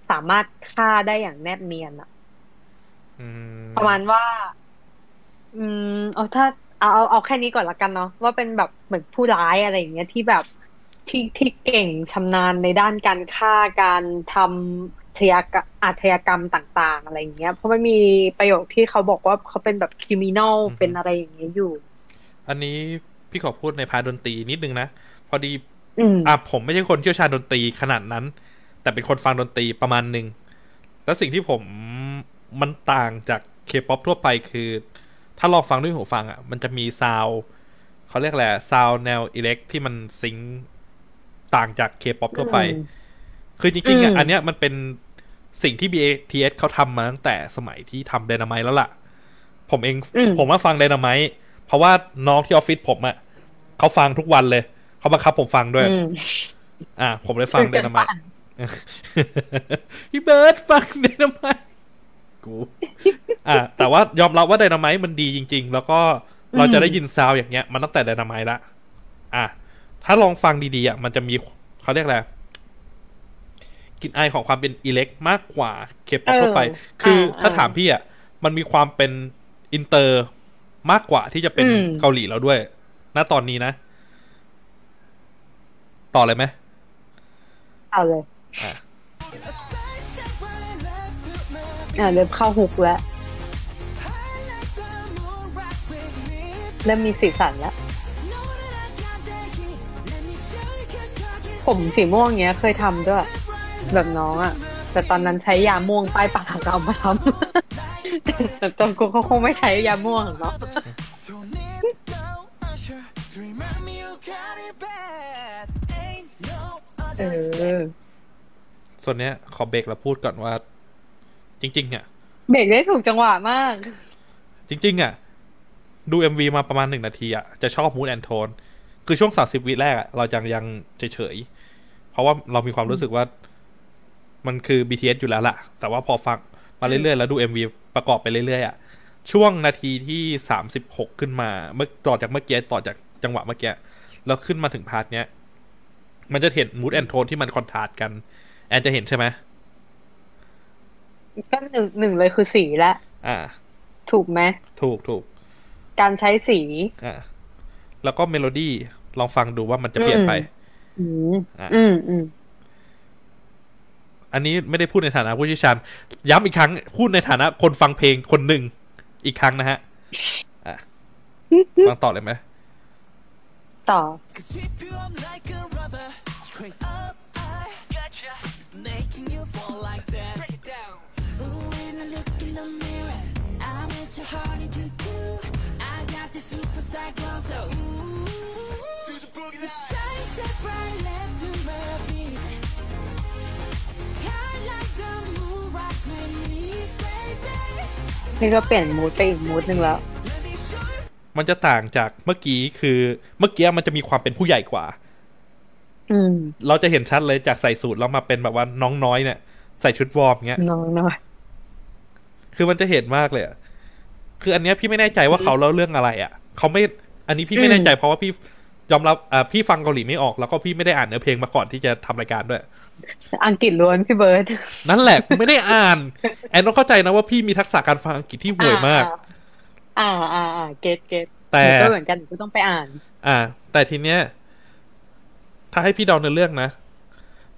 สามารถฆ่าได้อย่างแนบเนียนอะอืมประมาณว่า อืมเอาถ้าเอาเอาเอาแค่นี้ก่อนละกันเนาะว่าเป็นแบบเหมือนผู้ร้ายอะไรอย่างเงี้ยที่แบบที่ที่เก่งชำนาญในด้านการฆ่าการทำอา ชญากรรมอาชญากรรมต่างๆ อะไรอย่างเงี้ย เพราะมันมีประโยคที่เขาบอกว่าเขาเป็นแบบ criminal เป็นอะไรอย่างเงี้ยอยู่ อันนี้พี่ขอพูดใน part ดนตรีนิดนึงนะ พอดีอืมอะผมไม่ใช่คนเชี่ยวชาญดนตรีขนาดนั้น แต่เป็นคนฟังดนตรีประมาณหนึ่งแล้วสิ่งที่ผมมันต่างจากเคป๊อปทั่วไปคือ ถ้าลองฟังด้วยหูฟังอะ มันจะมีซาวเขาเรียกแหละซาวแนวอิเล็กที่มันซิงค์ต่างจากเคป๊อปทั่วไปอืมคือจริงๆอะอืมอันเนี้ยมันเป็น สิ่งที่ BTS เขาทำมาตั้งแต่สมัยที่ทำ d y นา m i t e แล้วล่ะ ผมเองอืมผมมาฟัง d y นา m i t e เพราะว่าน้องที่ออฟฟิศผมอะเขาฟังทุกวันเลย เขาบังคับผมฟังด้วยอืมอ่า ผมเลยฟังคุยเดกันนามายบ้านพี่เบิร์ดฟังเดนามายกูอ่า แต่ว่ายอมรับว่าเดนามายมันดีจริง ๆ แล้วก็เราจะได้ยิน sound อย่างเงี้ย มันตั้งแต่เดนามายละอะถ้าลองฟังดีๆอะมันจะมีเขาเรียกอะไรก ลิ่นอายของความเป็น elec มากกว่าเคป๊อปทั่วไป คืออาถ้าถามพี่อะมันมีความเป็นอินเตอร์มากกว่าที่จะเป็นอืมเกาหลีแล้วด้วย ณตอนนี้นะ ต่อเลยไหมเอาเลยอะ Step right left to my อ่าเริ่มเข้าฮุกแล้ว high like the moon, rock with me. เริ่มมีสีสันแล้ว Know that I got that heat. Let me show you 'cause God is ผมสีม่วงเงี้ยเคยทำด้วย แบบน้องอะแต่ตอนนั้นใช้ยาม่วงป้ายปากเอามาทำแต่ตอนกูเขาคงไม่ใช้ยาม่วงหรอกเนาะ Don't need no usher to remind me you got it bad. Ain't no เอ other. อส่วนเนี้ยขอเบรกแล้วพูดก่อนว่า จริง ๆ อะ เบรกได้ถูกจังหวะมาก จริง ๆ อะ ดู MV มาประมาณหนึ่งนาทีอะ จะชอบมูดแอนโทน คือช่วงสามสิบวิแรกอะเรายังยังเฉยๆ เพราะว่าเรามีความรู้สึกว่า มันคือ BTS อยู่แล้วล่ะ แต่ว่าพอฟังมาเรื่อยๆ แล้วดู MV ประกอบไปเรื่อยๆอะ ช่วงนาทีที่สามสิบหกขึ้นมา เมื่อต่อจากเมื่อกี้ต่อจากจังหวะเมื่อกี้แล้วขึ้นมาถึง part เนี้ย มันจะเห็น mood and tone ที่มัน contrast กัน แอนจะเห็นใช่ไหมก็หนึ่งหนึ่งเลยคือสีและ อ่า ถูกไหมถูกถูก การใช้สีอ่าแล้วก็เมโลดี้ลองฟังดูว่ามันจะเปลี่ยนไป อืมอะอืมอืม อันนี้ไม่ได้พูดในฐานะผู้เชี่ยวชาญย้ำอีกครั้งพูดในฐานะคนฟังเพลงคนหนึ่งอีกครั้งนะฮะฟังต่อเลยไหมต่อ Cause if you up right นี่ก็เปลี่ยนมูดไปอีกมูดหนึ่งแล้ว Let me show you. มันจะต่างจากเมื่อกี้คือเมื่อกี้มันจะมีความเป็นผู้ใหญ่กว่า อืม เราจะเห็นชัดเลยจากใส่สูตรแล้วมาเป็นแบบว่าน้องน้อยเนี่ย ใส่ชุดวอร์มเงี้ยน้องน้อย คือมันจะเห็นมากเลยอะคืออันเนี้ยพี่ไม่แน่ใจว่าเขาเล่าเรื่องอะไรอะเขาไม่ อันนี้พี่ไม่แน่ใจเพราะว่าพี่ยอมรับอ่าพี่ฟังเกาหลีไม่ออกแล้วก็พี่ไม่ได้อ่านเนื้อเพลงมาก่อนที่จะทำรายการด้วย อังกฤษล้วนพี่เบิร์ดนั่นแหละกูไม่ได้อ่าน แอนต้องเข้าใจนะว่าพี่มีทักษะการฟังอังกฤษที่ห่วยมาก อ่าอ่าอ่าเกตเกตแต่ก็เหมือนกันก็ต้องไปอ่าน อ่า แต่ทีเนี้ย ถ้าให้พี่เดาในอเรื่องนะ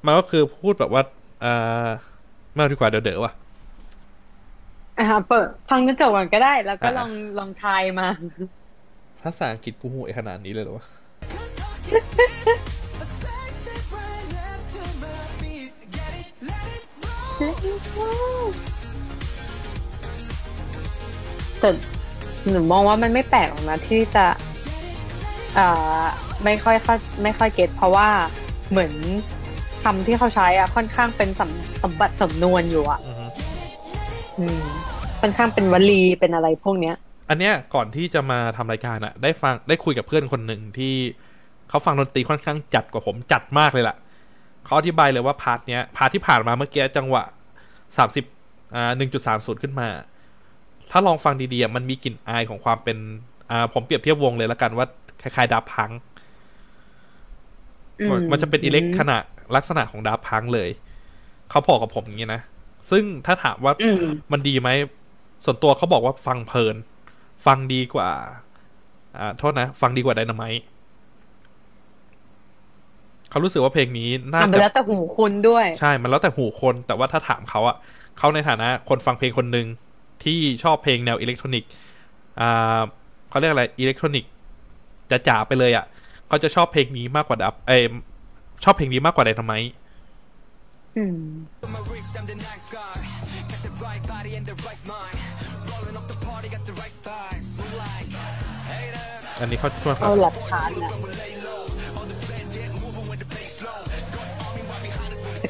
มันก็คือพูดแบบว่าอ่าไม่เอาดีกว่าเดี๋ยวเด๋อว่ะอ่าเปิดฟังจนจบก่อนก็ได้ แล้วก็อ่าลองลองทายมาภาษาอังกฤษกูห่วยขนาดนี้เลยเหรอวะ let it roll. แต่หนูมองว่ามันไม่แปลกหรอกนะที่จะอ่าไม่ค่อยเข้าไม่ค่อยเก็ตเพราะว่าเหมือนคำที่เขาใช้อะค่อนข้างเป็นสำสมบัติสำนวนอยู่อะอือฮึอืมค่อนข้างเป็นวลีเป็นอะไรพวกเนี้ย อันเนี้ยก่อนที่จะมาทำรายการอะได้ฟังได้คุยกับเพื่อนคนหนึ่งที่เขาฟังดนตรีค่อนข้างจัดกว่าผมจัดมากเลยล่ะ เขาอธิบายเลยว่า part เนี้ย part ที่ผ่านมาเมื่อกี้จังหวะสามสิบอ่าหนึ่งจุดสามศูนย์ขึ้นมา ถ้าลองฟังดีๆอะมันมีกลิ่นอายของความเป็นอ่าผมเปรียบเทียบวงเลยละกันว่าคล้ายๆ Daft Punk อืมันจะเป็น elec ขณะลักษณะของ Daft Punk เลย เขาบอกกับผมอย่างนี้นะ ซึ่งถ้าถามว่าอืมมันดีไหม ส่วนตัวเขาบอกว่าฟังเพลิน ฟังดีกว่า อ่า โทษนะ ฟังดีกว่าไดนาไมต์ เขารู้สึกว่าเพลงนี้น่าทำไปจะแล้วแต่หูคุณด้วย ใช่มันแล้วแต่หูคนแต่ว่าถ้าถามเขาอะเขาในฐานะคนฟังเพลงคนหนึ่งที่ชอบเพลงแนวอิเล็กทรอนิกส์อ่าเขาเรียกอะไรอิเล็กทรอนิกส์จะจ๋าไปเลยอะเขาจะชอบเพลงนี้มากกว่าดับเอยชอบเพลงนี้มากกว่าไดนาไมต์อืม My wrist, I'm the nice guy. Got the right body and the right mind. Rolling up the party, got the right vibes. Move like haters. อันนี้เขาช่วยเอาแลบพาร์ทน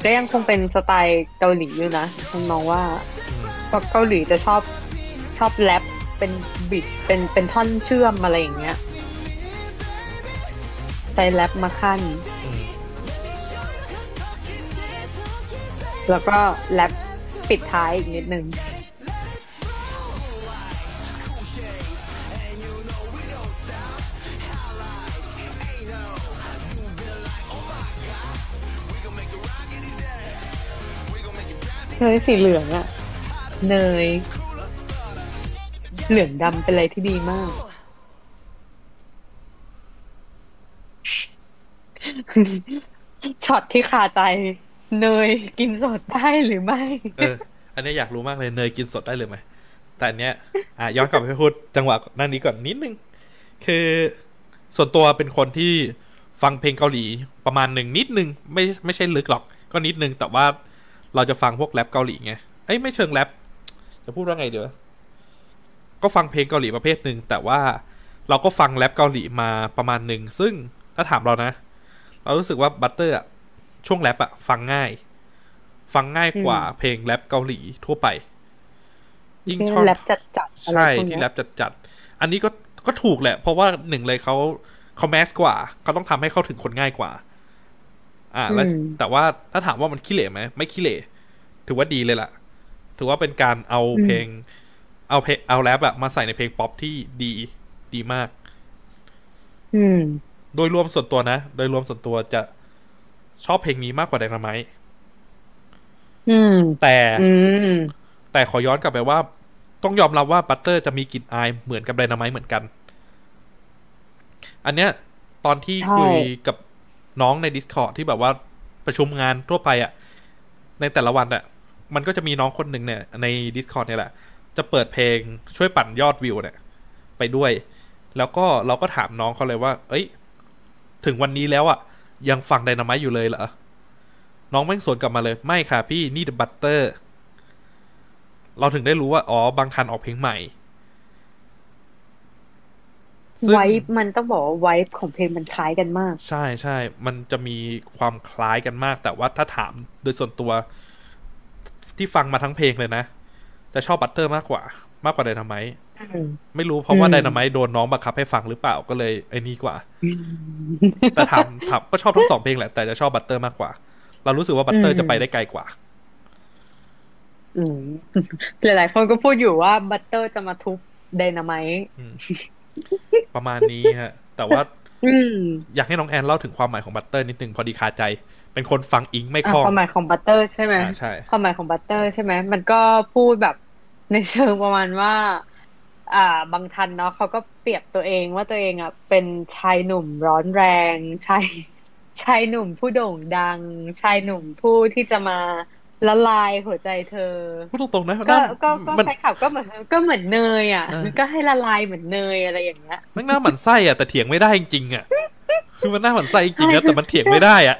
แต่ก็ยังคงเป็นสไตล์เกาหลีอยู่นะผมมองว่าเพราะเกาหลีจะชอบชอบแรปเป็นบิดเป็นเป็นท่อนเชื่อมอะไรอย่างเงี้ยใช้แรปมาขั้น แล้วก็แรปปิดท้ายอีกนิดนึง เฮ้ยสีเหลืองอะเนย เหลืองดำเป็นอะไรที่ดีมาก ช็อตที่คาใจ เนยกินสดได้หรือไม่ เออ อันนี้อยากรู้มากเลยเนยกินสดได้เลยไหมแต่อันเนี้ย อะย้อนกลับไปพูดจังหวะนั่นนี้ก่อนนิดนึง คือส่วนตัวเป็นคนที่ฟังเพลงเกาหลีประมาณหนึ่งนิดนึง ไม่ไม่ใช่ลึกหรอก ก็นิดนึงแต่ว่า เราจะฟังพวกแรปเกาหลีไงเอ้ยไม่เชิงแรปจะพูดว่าไงเดี๋ยวก็ฟังเพลงเกาหลีประเภทหนึ่งแต่ว่าเราก็ฟังแรปเกาหลีมาประมาณหนึ่งซึ่งถ้าถามเรานะ เรารู้สึกว่า Butter อะช่วงแรปอะฟังง่าย ฟังง่ายกว่าเพลงแรปเกาหลีทั่วไป ยิ่งชอบแรปจัดจัดๆอะไรใช่พวกที่เนี้ยแรปจัดจัดๆอันนี้ก็ก็ถูกแหละ เพราะว่าหนึ่งเลยเขาเขาแมสกว่าเขาต้องทำให้เข้าถึงคนง่ายกว่า อ่าแล้วแต่ว่าถ้าถามว่ามันขี้เหร่ไหมไม่ขี้เหร่ถือว่าดีเลยล่ะ ถือว่าเป็นการเอาเพลง เอาเพลงเอาแรปอะมาใส่ในเพลงป๊อปที่ดีดีมาก อืม โดยรวมส่วนตัวนะ โดยรวมส่วนตัวจะชอบเพลงนี้มากกว่าไดนาไมต์อืมแต่อืมแต่ขอย้อนกลับไปว่า ต้องยอมรับว่าบัตเตอร์จะมีกลิ่นอายเหมือนกับไดนาไมต์เหมือนกัน อันเนี้ย ตอนที่ใช่คุยกับ น้องใน Discord ที่แบบว่าประชุมงานทั่วไปอะ่ะ ในแต่ละวันอะมันก็จะมีน้องคนหนึ่งเนี่ย ใน Discord เนี่ยแหละ จะเปิดเพลงช่วยปั่นยอดวิวเนี่ย ไปด้วย แล้วก็เราก็ถามน้องเขาเลยว่า เอ้ย ถึงวันนี้แล้วอะยังฟังไดนามต์อยู่เลยเหรอ น้องแม่งสวนกลับมาเลย ไม่ค่ะพี่นี่ The Butter เราถึงได้รู้ว่า อ๋อบางทันออกเพลงใหม่ ไวท์มันต้องบอกว่าไวท์ของเพลงมันคล้ายกันมาก ใช่ใช่ มันจะมีความคล้ายกันมาก แต่ว่าถ้าถามโดยส่วนตัวที่ฟังมาทั้งเพลงเลยนะ จะชอบบัตเตอร์มากกว่า มากกว่าไดนาไมต์อืมไม่รู้เพราะว่าอืมไดนาไมต์โดนน้องบังคับให้ฟังหรือเปล่าก็เลยไอ้นี่กว่า แต่ถามถามก็ชอบทั้งสองเพลงแหละ แต่จะชอบ Butter มากกว่า เรารู้สึกว่า Butter จะไปได้ไกลกว่าอืมหลายๆคนก็พูดอยู่ว่า Butter จะมาทุบไดนาไมต์อืม ประมาณนี้ฮะ แต่ว่าอืมอยากให้น้องแอนเล่าถึงความหมายของ Butter นิดนึงพอดีคาใจ เป็นคนฟังอิงไม่อะคล่องความหมายของ Butter ใช่ไหมอ่าใช่ความหมายของ Butter ใช่ไหมมันก็พูดแบบในเชิงประมาณว่า อ่า บางทันเนาะเขาก็เปรียบตัวเองว่าตัวเองอะเป็นชายหนุ่มร้อนแรงชายชายหนุ่มผู้โด่งดัง ชายหนุ่มผู้ที่จะมา ละลายหัวใจเธอพูดตรงๆนะก็น่าก็ก็มันแฟนคลับก็เหมือนก็เหมือนเนยอะเออมันก็ให้ละลายเหมือนเนยอะไรอย่างเงี้ยมันน่าหมั่นไส้อะแต่เถียงไม่ได้จริงๆอะคือมันน่าหมั่นไส้จริงๆนะแต่มันเถียงไม่ได้อะ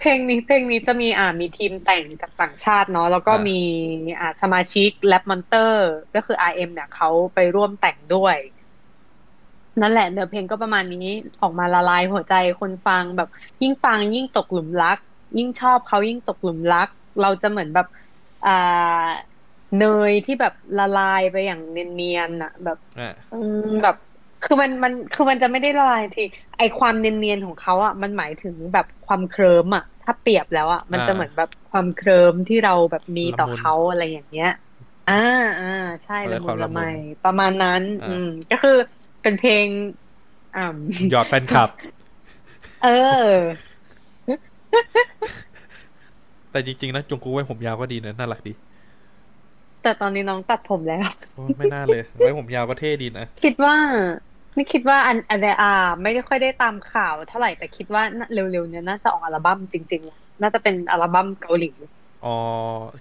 เพลงนี้เพลงนี้จะมีอ่ามีทีมแต่งจากต่างชาติเนาะแล้วก็อ่ามีมีอ่าสมาชิก Rap Monster ก็คือ RM เนี่ยเขาไปร่วมแต่งด้วย นั่นแหละเนื้อเพลงก็ประมาณนี้ออกมาละลายหัวใจคนฟังแบบยิ่งฟังยิ่งตกหลุมรัก ยิ่งชอบเขายิ่งตกหลุมรัก เราจะเหมือนแบบอ่าเนยที่แบบละลายไปอย่างเนียนๆอะแบบอ่าอืมแบบคือมันมันคือมันจะไม่ได้ละลายทีไอความเนียนๆของเขาอะมันหมายถึงแบบความเคลิ้มอะ ถ้าเปรียบแล้วอะมันจะอ่าเหมือนแบบความเคลิ้มที่เราแบบมีต่อละมุนเขาอะไรอย่างเงี้ยอ่าอ่าใช่อะไรละคมุวามนละละมุไมนประมาณนั้นอ่าอืม ก็คือเป็นเพลงอ่าหยอดแฟนคลับ เออ แต่จริงๆนะจงกูไว้ผมยาวก็ดีนะน่ารักดี แต่ตอนนี้น้องตัดผมแล้วโอ้ยไม่น่าเลย ไว้ผมยาวก็เท่ดีนะ คิดว่า นี่คิดว่าอันอันเดอาไม่ได้ค่อยได้ตามข่าวเท่าไหร่แต่คิดว่าน่าเร็วๆเนี้ยน่าจะออกอัลบั้มจริงๆ น่าจะเป็นอัลบั้มเกาหลีอ๋อ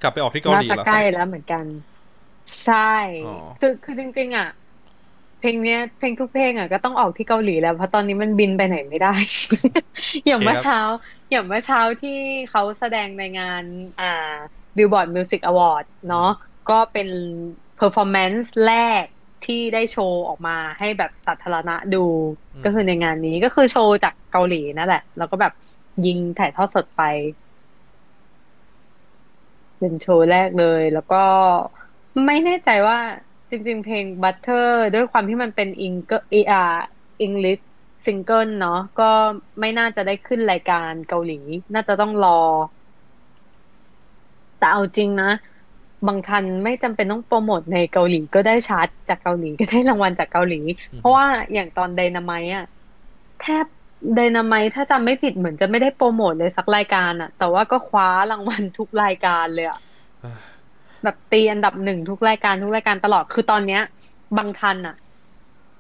กลับไปออกที่เกาหลีน่าเหรอจะใกล้แล้วเหมือนกัน ใช่อ๋อคือคือจริง ๆ อะเพลงเนี้ยเพลงทุกเพลงอะก็ต้องออกที่เกาหลีแล้วเพราะตอนนี้มันบินไปไหนไม่ได้ อย่างเมื่อเช้า อย่างเมื่อเช้าที่เขาแสดงในงานอ่า Billboard Music Award เนาะก็เป็น performance แรกที่ได้โชว์ออกมาให้แบบสาธารณะดูอืมก็คือในงานนี้ก็คือโชว์จากเกาหลีนั่นแหละ แล้วก็แบบยิงถ่ายทอดสดไป เป็นโชว์แรกเลย แล้วก็ไม่แน่ใจว่าจริง ๆ เพลง Butter ด้วยความที่มันเป็นอิงเกอ่า English Single เนาะก็ไม่น่าจะได้ขึ้นรายการเกาหลี น่าจะต้องรอ แต่เอาจริงนะ บางทันไม่จำเป็นต้องโปรโมทในเกาหลีก็ได้ชาร์ตจากเกาหลีก็ได้รางวัลจากเกาหลี เพราะว่าอย่างตอนไดนาไมต์อะแทบไดนาไมต์ถ้าจำไม่ผิดเหมือนจะไม่ได้โปรโมทเลยสักรายการอะแต่ว่าก็คว้ารางวัลทุกรายการเลยอะอ่าแบบตีอันดับหนึ่งทุกรายการทุกรายการตลอดคือตอนเนี้ย บางทันอะ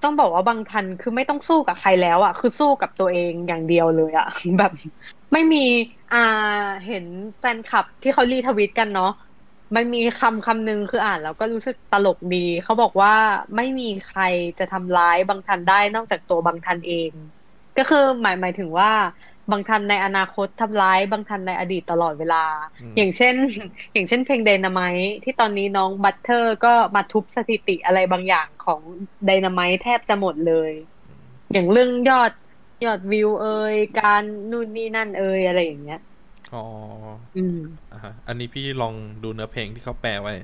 ต้องบอกว่าบางทันคือไม่ต้องสู้กับใครแล้วอะคือสู้กับตัวเองอย่างเดียวเลยอะแบบ ไม่มีอ่าเห็นแฟนคลับที่เขารีทวิตกันเนาะมันมีคำคำหนึ่งคืออ่านแล้วก็รู้สึกตลกดี เขาบอกว่าไม่มีใครจะทำร้ายบางทันได้นอกจากตัวบางทันเอง ก็คือหมายหมายถึงว่า บางทันในอนาคตทำร้าย บางทันในอดีตตลอดเวลาอืมอย่างเช่น อย่างเช่นเพลง Dynamite ที่ตอนนี้น้องบัตเตอร์ก็มาทุบสถิติอะไรบางอย่างของ Dynamite แทบจะหมดเลย อย่างเรื่องยอดยอดวิวเอ่ยการนู่นนี่นั่นเอ่ยอะไรอย่างเงี้ยอ๋ออืมอ่าฮะอันนี้พี่ลองดูเนื้อเพลงที่เขาแปลไว้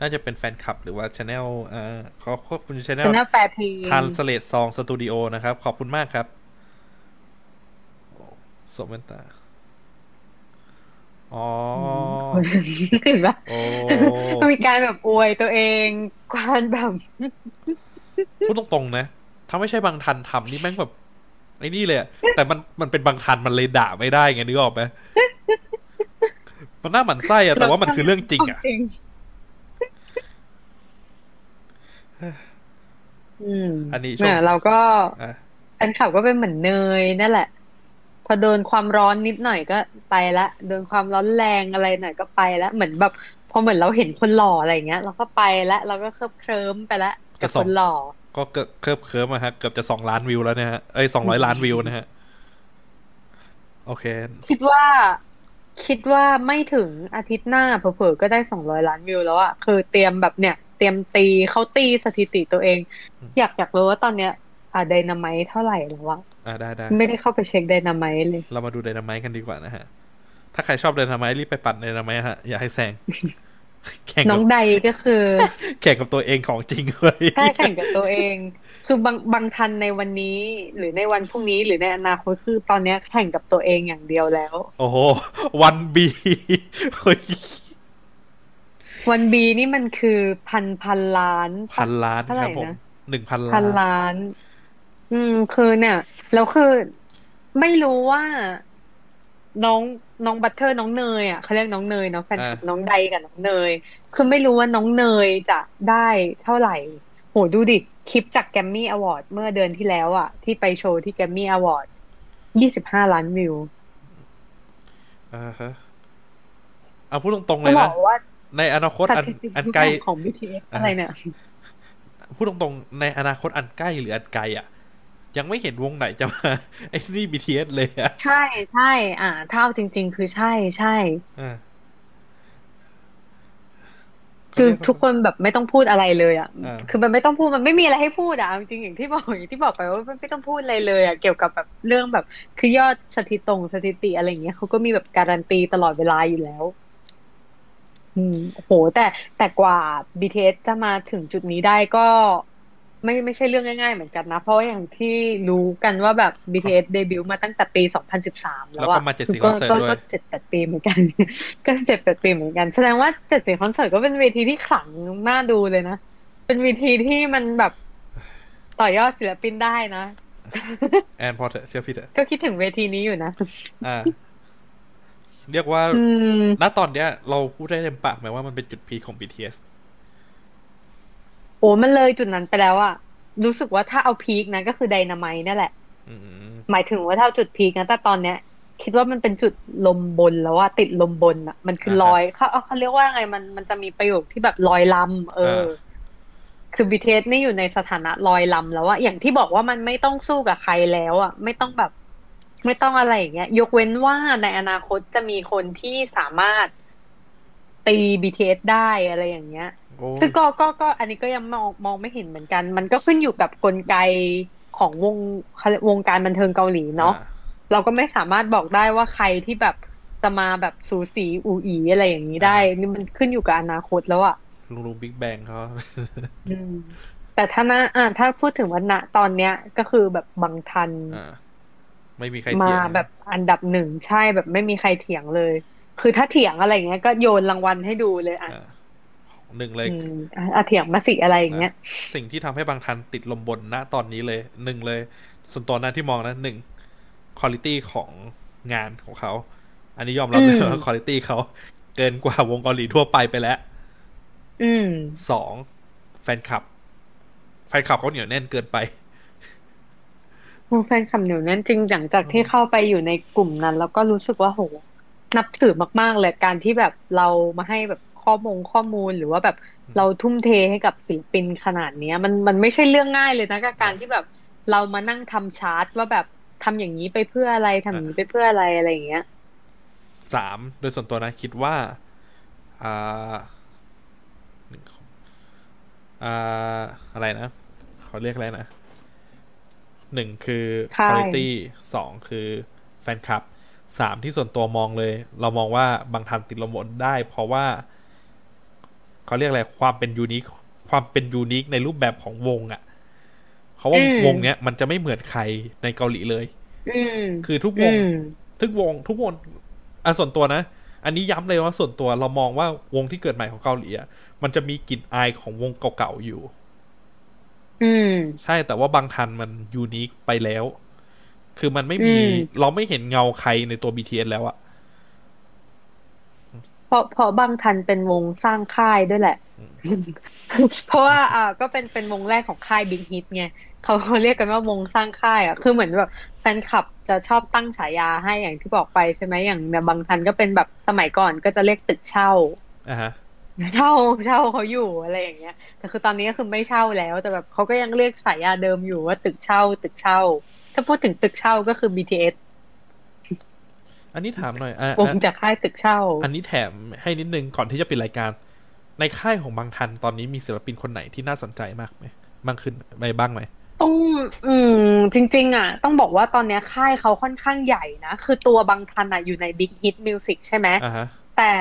น่าจะเป็นแฟนคลับหรือว่าช anel อ่าเขาควบคุมช anel ชนะแฟร์เพลงทันสเลตซองสตูดิโอนะครับ ขอบคุณมากครับ สมเวนตา อ๋อเห็นปะโอ้มีการแบบอวยตัวเองการแบบพูดตรงๆนะ ถ้าไม่ใช่บางทันทำนี่แม่งแบบไอ้นี่เลยอะแต่มันมันเป็นบางทันมันเลยด่าไม่ได้ไงนึกออกไหมมันน่าหมันไส้อะแต่ว่ามันคือเรื่องจริงอะจริงอืมอันนี้ช่วงเนี่ยเราก็อะแฟนคลับก็เป็นเหมือนเนยนั่นแหละ พพอโดนความร้อนนิดหน่อยก็ไปละโดนความร้อนแรงอะไรหน่อยก็ไปละเหมือนแบบพอเหมือนเราเห็นคนหล่ออะไรอย่างเงี้ย เราก็ไปละเราก็เคลิบเคลิ้มไปละกับจะส่คงนหล่อ ก็เกือบเคิบเคิร์มอะฮะเกือบจะสองล้านวิวแล้วนะฮะเอ้ยสองร้อยล้านวิวนะฮะโอเค คิดว่าคิดว่าไม่ถึงอาทิตย์หน้าเผลอๆก็ได้สองร้อยล้านวิวแล้วอะคือเตรียมแบบเนี่ย เตรียมตีเขาตีสถิติตัวเอง อยากอยากรู้ว่าตอนเนี้ยอ่าไดนาไมต์เท่าไหร่แล้ววะ อ่าได้ได้ไม่ได้เข้าไปเช็คไดนาไมต์เลย เรามาดูไดนาไมต์กันดีกว่านะฮะ ถ้าใครชอบไดนาไมต์รีบไปปั่นไดนาไมต์ฮะ อย่าให้แซงแข่งน้กัองบใดก็คือ แข่งกับตัวเองของจริงเลยถ้าแข่งกับตัวเองคือบางบางทันในวันนี้ หรือในวันพรุ่งนี้หรือในอนาคตคือตอนเนี้ยแข่งกับตัวเองอย่างเดียวแล้ว โอ้โหวันบีเฮ้ยวันบีนี่มันคือพันพันล้าน พันล้านเท่าคไหร่รับผมนะหนึ่งพันพัล้านนล้าน อืมคือเนี่ยแล้วคือไม่รู้ว่าน้องน้องบัตเทอร์น้องเนยอะเขาเรียกน้องเนยเนาะแฟนคลับน้องใดกับน้องเนย คือไม่รู้ว่าน้องเนยจะได้เท่าไหร่ โหดูดิ คลิปจากแกรมมี่อวอร์ดเมื่อเดือนที่แล้วอะ ที่ไปโชว์ที่แกรมมี่อวอร์ดยี่สิบห้าล้านวิวอ่าฮะเอาพูดตรงๆเลก็ยบนะอกว่าในอนาคตสอันถิติอันทุกไกลอย่างของ BTS อะไรเนี่ยพูดตรงๆในอนาคตอันใกล้หรืออันไกลอะ ยังไม่เห็นวงไหนจะมา ไอ้นี่ BTS เลยอะ ใช่ใช่อ่า เท่าจริง ๆ คือใช่ใช่อ่าคือเขาเรียกว่าทุกคนแบบไม่ต้องพูดอะไรเลยอะอ่าคือมันไม่ต้องพูดมันไม่มีอะไรให้พูดอะเอาจริงๆอย่างที่บอกอย่างที่บอกไปว่ามันไม่ต้องพูดอะไรเลยอะเกี่ยวกับแบบเรื่องแบบคือยอดสถิตงสถิติอะไรอย่างเงี้ยเขาก็มีแบบการันตีตลอดเวลาอยู่แล้ว อืมโหแต่แต่กว่า BTS จะมาถึงจุดนี้ได้ก็ ไม่ไม่ใช่เรื่องง่ายๆเหมือนกันนะ เพราะว่าอย่างที่รู้กันว่าแบบ BTS เดบิวต์มาตั้งแต่ปี 2013 แล้วแล้วก็อะมาเจ็ดสี่ก็คอนเสิร์ตก็ด้วยก็เจ็ดแปดปีเหมือนกัน ก็เจ็ดแปดปีเหมือนกัน แสดงว่าเจ็ดสี่คอนเสิร์ตก็เป็นเวทีที่ขลังน่าดูเลยนะ เป็นเวทีที่มันแบบต่อยอดศิลปินได้นะ แอนพอเถอะเชื่อพี่เถอะก็คิดถึงเวทีนี้อยู่นะอ่าเรียกว่าอืมณตอนเนี้ย เราพูดได้เต็มปากไหมว่ามันเป็นจุดพีคของ BTS โอ้มันเลยจุดนั้นไปแล้วอะรู้สึกว่าถ้าเอาพีคนะก็คือไดนาไมต์นั่นแหละอืมหมายถึงว่าถ้าเอาจุดพีคนะแต่ตอนเนี้ย คิดว่ามันเป็นจุดลมบนแล้วว่าติดลมบนอะมันคือลอยเขาเขาเรียกว่าไงมันมันจะมีประโยคที่แบบลอยลำเออ คือ BTS นี่อยู่ในสถานะลอยลำแล้วอะอย่างที่บอกว่ามันไม่ต้องสู้กับใครแล้วอะไม่ต้องแบบ ไม่ต้องอะไรอย่างเงี้ย ยกเว้นว่าในอนาคตจะมีคนที่สามารถตี BTS ได้อะไรอย่างเงี้ยโอ้ ซึ่งก็ก็ก็อันนี้ก็ยังมองมองไม่เห็นเหมือนกัน มันก็ขึ้นอยู่กับกลไกของวงวงการบันเทิงเกาหลีเนาะอ่เราก็ไม่สามารถบอกได้ว่าใครที่แบบจะมาแบบสูสีอูอีอะไรอย่างนี้ได้ นี่มันขึ้นอยู่กับอนาคตแล้วอะลุงลุงบิ๊กแบงเขาอืมแต่ถ้านะอ่าถ้าพูดถึงว่าณตอนเนี้ยก็คือแบบบางทันอ่าไม่มีใครมาเถียงแบบอันดับหนึ่งใช่แบบไม่มีใครเถียงเลย คือถ้าเถียงอะไรอย่างเงี้ยก็โยนรางวัลให้ดูเลยอะอ่า หนึ่งเลยอืมอะอะเถียงมาสิอะไรอย่างเงี้ย สิ่งที่ทำให้บางทันติดลมบนณตอนนี้เลยหนึ่งเลย ส่วนตัวหน้าที่มองนะหนึ่งคุณ i t y ของงานของเขา อันนี้ยอมรับเลยอืมว่าคุณ i t y เขา เกินกว่าวงเกาหลีทั่วไปไปแล้วอืมสองแฟนคลับ แฟนคลับเขาเหนียวแน่นเกินไปโอ้แฟนคลับเหนียวแน่นจริงหลังจากที่เข้าไปอยู่ในกลุ่มนั้น แล้วก็รู้สึกว่าโหนับถือมาก ๆ เลยการที่แบบเรามาให้แบบ ข้อมูลข้อมูลหรือว่าแบบเราทุ่มเทให้กับศิลปินขนาดเนี้ย มันมันไม่ใช่เรื่องง่ายเลยนะกับการที่แบบเรามานั่งทำชาร์ตว่าแบบทำอย่างนี้ไปเพื่ออะไรทำอย่างนี้ไปเพื่ออะไรอะไรอย่างเงี้ยสามโดยส่วนตัวนะคิดว่าอ่าหนึ่งอ่าอะไรนะเขาเรียกอะไรนะหนึ่งคือค่าย quality สองคือแฟนคลับสามที่ส่วนตัวมองเลย เรามองว่าบางทันติดลมบนได้ เพราะว่า เขาเรียกอะไรความเป็นยูนิคความเป็นยูนิคในรูปแบบของวงอะ่ะเพราะว่าอืมวงเนี้ยมันจะไม่เหมือนใครในเกาหลีเลยอืมคือทุกวอืงมทุกวง ทุกวงอะส่วนตัวนะ อันนี้ย้ำเลยว่าส่วนตัวเรามองว่าวงที่เกิดใหม่ของเกาหลีอะมันจะมีกลิ่นอายของวงเก่าๆอยู่ อืม ใช่แต่ว่าบางทันมันยูนิคไปแล้ว คือมันไม่มีอืมเราไม่เห็นเงาใครในตัว BTS แล้วอะ เพราะเพราะบางทันเป็นวงสร้างค่ายด้วยแหละ เพราะว่าอ่าก็เป็นเป็นวงแรกของค่ายบิ๊กฮิตไงเขาเขาเรียกกันว่าวงสร้างค่ายอะคือเหมือนแบบแฟนคลับจจะชอบตั้งฉายาให้อย่างที่บอกไปใช่ไหมอย่างเนี่ยบางทันก็เป็นแบบสมัยก่อนก็จะเรียกตึกเช่าอ่าฮะเช่าเช่าเขาอยู่อะไรอย่างเงี้ย แต่คือตอนนี้ก็คือไม่เช่าแล้วแต่แบบเขาก็ยังเรียกฉายาเดิมอยู่ว่าตึกเช่า ตึกเช่า ถ้าพูดถึงตึกเช่าก็คือ BTS อันนี้ถามหน่อยอะวงอะจากค่ายตึกเช่า อันนี้แถมให้นิดนึงก่อนที่จะปิดรายการ ในค่ายของบางทันตอนนี้มีศิลปินคนไหนที่น่าสนใจมากไหมบ้างขึ้นไปบ้างไหมต้องอืมจริง ๆ อะ ต้องบอกว่าตอนเนี้ยค่ายเขาค่อนข้างใหญ่นะ คือตัวบางทันอะอยู่ใน Big Hit Music ใช่ไหมอ่าฮะแต่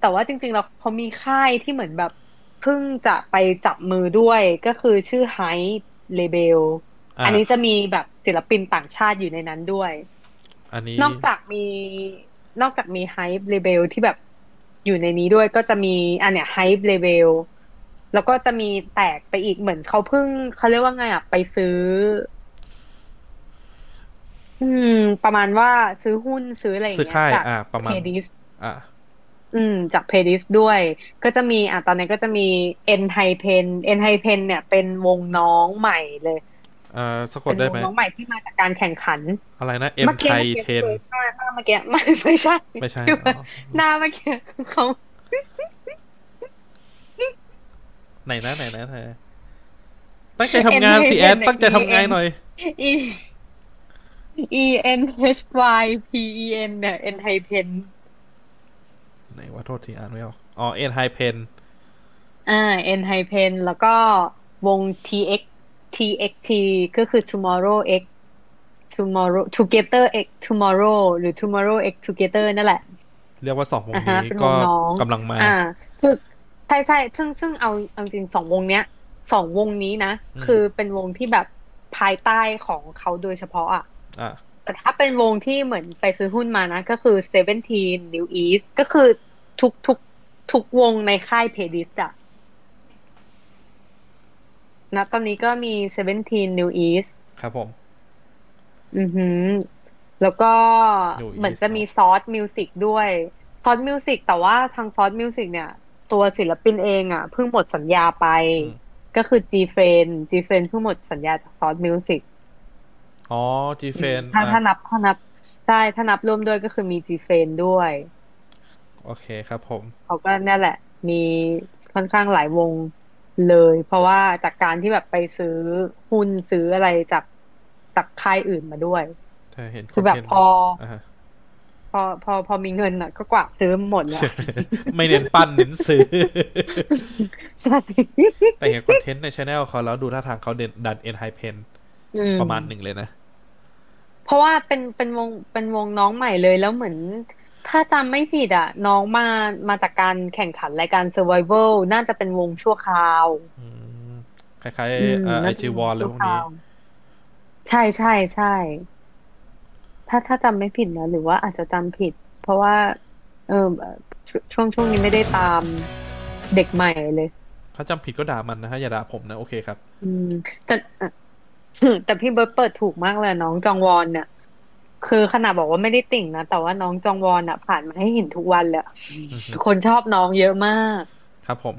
แต่ว่าจริงๆแล้วเขามีค่ายที่เหมือนแบบเพิ่งจะไปจับมือด้วยก็คือชื่อ Hype Label อ่าอันนี้จะมีแบบศิลปินต่างชาติอยู่ในนั้นด้วย อันนี้นอกจากมีนอกจากมี Hype Label ที่แบบอยู่ในนี้ด้วยก็จะมีอันเนี้ย Hype Label แล้วก็จะมีแตกไปอีกเหมือนเขาเพิ่งเขาเรียกว่าไงอะ ไปซื้อ อืม ประมาณว่าซื้อหุ้นซื้ออะไรอย่างซื้อเงี้ค่ายยจากอ่าประมาณเพดิสอ่าอืม จากเพดิสด้วย ก็จะมีอะตอนนี้ก็จะมีเอ็นไฮเพนเอ็นไฮเพนเนี่ยเป็นวงน้องใหม่เลย อ่าสะกเป็ดนได้วงไหมน้องใหม่ที่มาจากการแข่งขัน อะไรนะ M เมื่อกี้ไทยเมื่อเทกี้นหน้าหน้าเมื่อกี้ไม่ไม่ใช่ ไม่ใช่คืออ๋อหน้าเมื่อกี้เขาไหนนะไหนนะไหนนะตั้งใจทำงานสิแอนตั้งใจทำงานหน่อย E E N H Y P E N เนี่ย N ไฮเพนไหนว่าโทษทีอ่านไม่ออกอ๋อ N High Pen อ่า N ไฮเพนแล้วก็วง T X T X T ก็คือ tomorrow X tomorrow together X tomorrow หรือ tomorrow X together นั่นแหละ เรียกว่าสองวงอ่าฮะนี้เป็นวก็งน้องกำลังมาอ่าคือใช่ใช่ซึ่งซึ่งเอาเอาจริงสองวงเนี้ยสองวงนี้นะอืมคือเป็นวงที่แบบภายใต้ของเขาโดยเฉพาะอะอ่าแต่ถ้าเป็นวงที่เหมือนไปซื้อหุ้นมานะ ก็คือ Seventeen New East ก็คือทุกทุกทุกวงในค่ายเพดิสอะ นะตอนนี้ก็มี Seventeen New East ครับผม อือหือ แล้วก็ NU'EST เหมือนจะมี Source Music ด้วย Source Music แต่ว่าทาง Source Music เนี่ย ตัวศิลปินเองอะเพิ่งหมดสัญญาไปอืมก็คือ G f r i e n G f r i e n เพิ่งหมดสัญญาจาก Source Musicอ๋อ G f a n ถ้าถ้านับถ้านับใช่ถ้านับรวมด้วยก็คือมี G f r i e n ด้วย โอเคครับผม เขาก็นั่นแหละ มีค่อนข้างหลายวง เลย เพราะว่าจากการที่แบบไปซื้อหุ้นซื้ออะไรจากจากค่ายอื่นมาด้วยถ้าเห็นคือแบบนเทนต์พออ่าฮะพอพอพอมีเงินอะ ก็กวาดซื้อหมดแล้วไม่เน้นปั้นเน้นซื้อใช่แต่เห็นคอนเทนต์ในช anel เขาแล้วดูท่าทางเขาเด่นดัน N High Pen อืมประมาณหนึ่งเลยนะ เพราะว่าเป็นเป็นวงเป็นวงน้องใหม่เลยแล้วเหมือน ถ้าจำไม่ผิดอะ น้องมามาจากการแข่งขันรายการ Survival น่าจะเป็นวงชั่วคราวอืมคล้ายอืมๆไอน่าจะจีเป็นวอลงเลยพวกนี้ชั่วคราวใช่ใช่ใช่ ถ้าถ้าจำไม่ผิดนะ หรือว่าอาจจะจำผิด เพราะว่า เออชช่วงช่วงนี้ไม่ได้ตามเด็กใหม่เลย ถ้าจำผิดก็ด่ามันนะฮะอย่าด่าผมนะ โอเคครับ อืม แต่อะแต่พี่เบิร์ตเปิดถูกมากเลยน้องจองวอนเนี่ย คือขนาดบอกว่าไม่ได้ติ่งนะ แต่ว่าน้องจองวอนอะผ่านมาให้เห็นทุกวันเลยอะอือฮึคนชอบน้องเยอะมาก ครับผม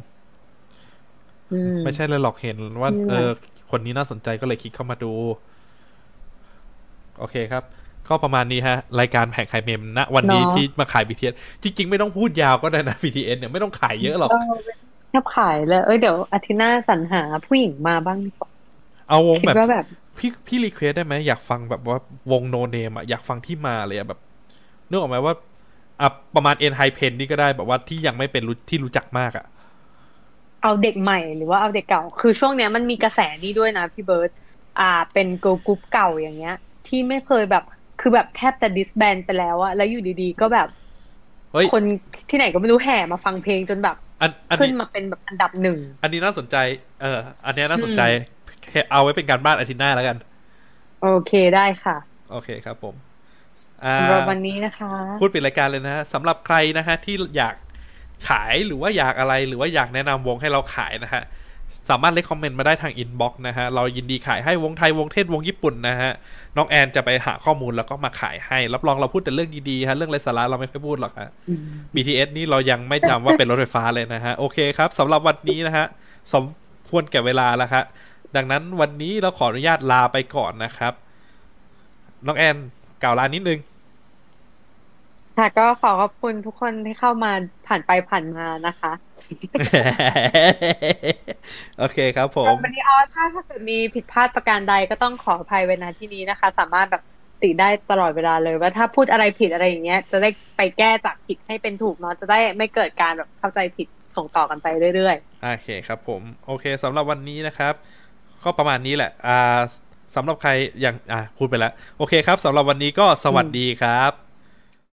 อืมไม่ใช่เลยหรอกเห็นว่าอืมเออ คนนี้น่าสนใจก็เลยคลิกเข้ามาดู โอเคครับก็ประมาณนี้ฮะ รายการแผงขายเมมณวันนี้เนาะที่มาขาย BTS จริง ๆ ไม่ต้องพูดยาวก็ได้นะ BTS เนี่ยไม่ต้องขายเยอะหรอกเออแทบขายเลย เอ้ยเดี๋ยวอาทิตย์หน้าสรรหาผู้หญิงมาบ้างดีกว่าเอาวงคิดแบบว่าแบบ พี่พี่ request ได้ไหมอยากฟังแบบว่าวง no name อะอยากฟังที่มาเลยอะแบบนึกออกไหมว่าอะประมาณ ENHYPEN นี่ก็ได้แบบว่าที่ยังไม่เป็นรู้ที่รู้จักมากอะเอาเด็กใหม่หรือว่าเอาเด็กเก่า คือช่วงเนี้ยมันมีกระแสนี้ด้วยนะพี่เบิร์ตอ่า เป็น girl group เก่าอย่างเงี้ย ที่ไม่เคยแบบคือแบบแทบจะ disband ไปแล้วอะแล้วอยู่ดีๆก็แบบเฮ้ยคนที่ไหนก็ไม่รู้แห่มาฟังเพลงจนแบบอันอันขึ้นนี้มาเป็นแบบอันดับหนึ่ง อันนี้น่าสนใจ เออ อันเนี้ยน่าสนใจ เอาไว้เป็นการบ้านอาทิตย์หน้าแล้วกัน โอเคได้ค่ะ โอเคครับผมอ่าสำหรับวันนี้นะคะ พูดปิดรายการเลยนะฮะสำหรับใครนะฮะที่อยากขายหรือว่าอยากอะไรหรือว่าอยากแนะนำวงให้เราขายนะฮะสามารถเลคคอมเมนต์มาได้ทางอินบ็อกซ์นะฮะ เรายินดีขายให้วงไทย วงเทศ วงญี่ปุ่นนะฮะ น้องแอนจะไปหาข้อมูลแล้วก็มาขายให้ รับรองเราพูดแต่เรื่องดีๆฮะ เรื่องไร้สาระเราไม่ค่อยพูดหรอกฮะ BTS นี่เรายังไม่จำว่าเป็นรถไฟฟ้าเลยนะฮะ โอเคครับสำหรับวันนี้นะฮะ สมควรแก่เวลาแล้วครับ ดังนั้นวันนี้เราขออนุญาตลาไปก่อนนะครับ น้องแอนกล่าวลานิดนึงค่ะก็ขอขอบคุณทุกคนที่เข้ามาผ่านไปผ่านมานะคะ โอเคครับผมวันนี้ออถ้าถ้าเกิดมีผิดพลาดประการใดก็ต้องขออภัยไว้ณที่นี้นะคะ สามารถแบบติได้ตลอดเวลาเลยว่าถ้าพูดอะไรผิดอะไรอย่างเงี้ย จะได้ไปแก้จากผิดให้เป็นถูกเนาะจะได้ไม่เกิดการแบบเข้าใจผิดส่งต่อกันไปเรื่อยโอเคครับผม โอเคสำหรับวันนี้นะครับ ก็ประมาณนี้แหละอ่าสำหรับใครอย่างอ่าพูดไปแล้ว โอเคครับสำหรับวันนี้ก็สวัสดีครับ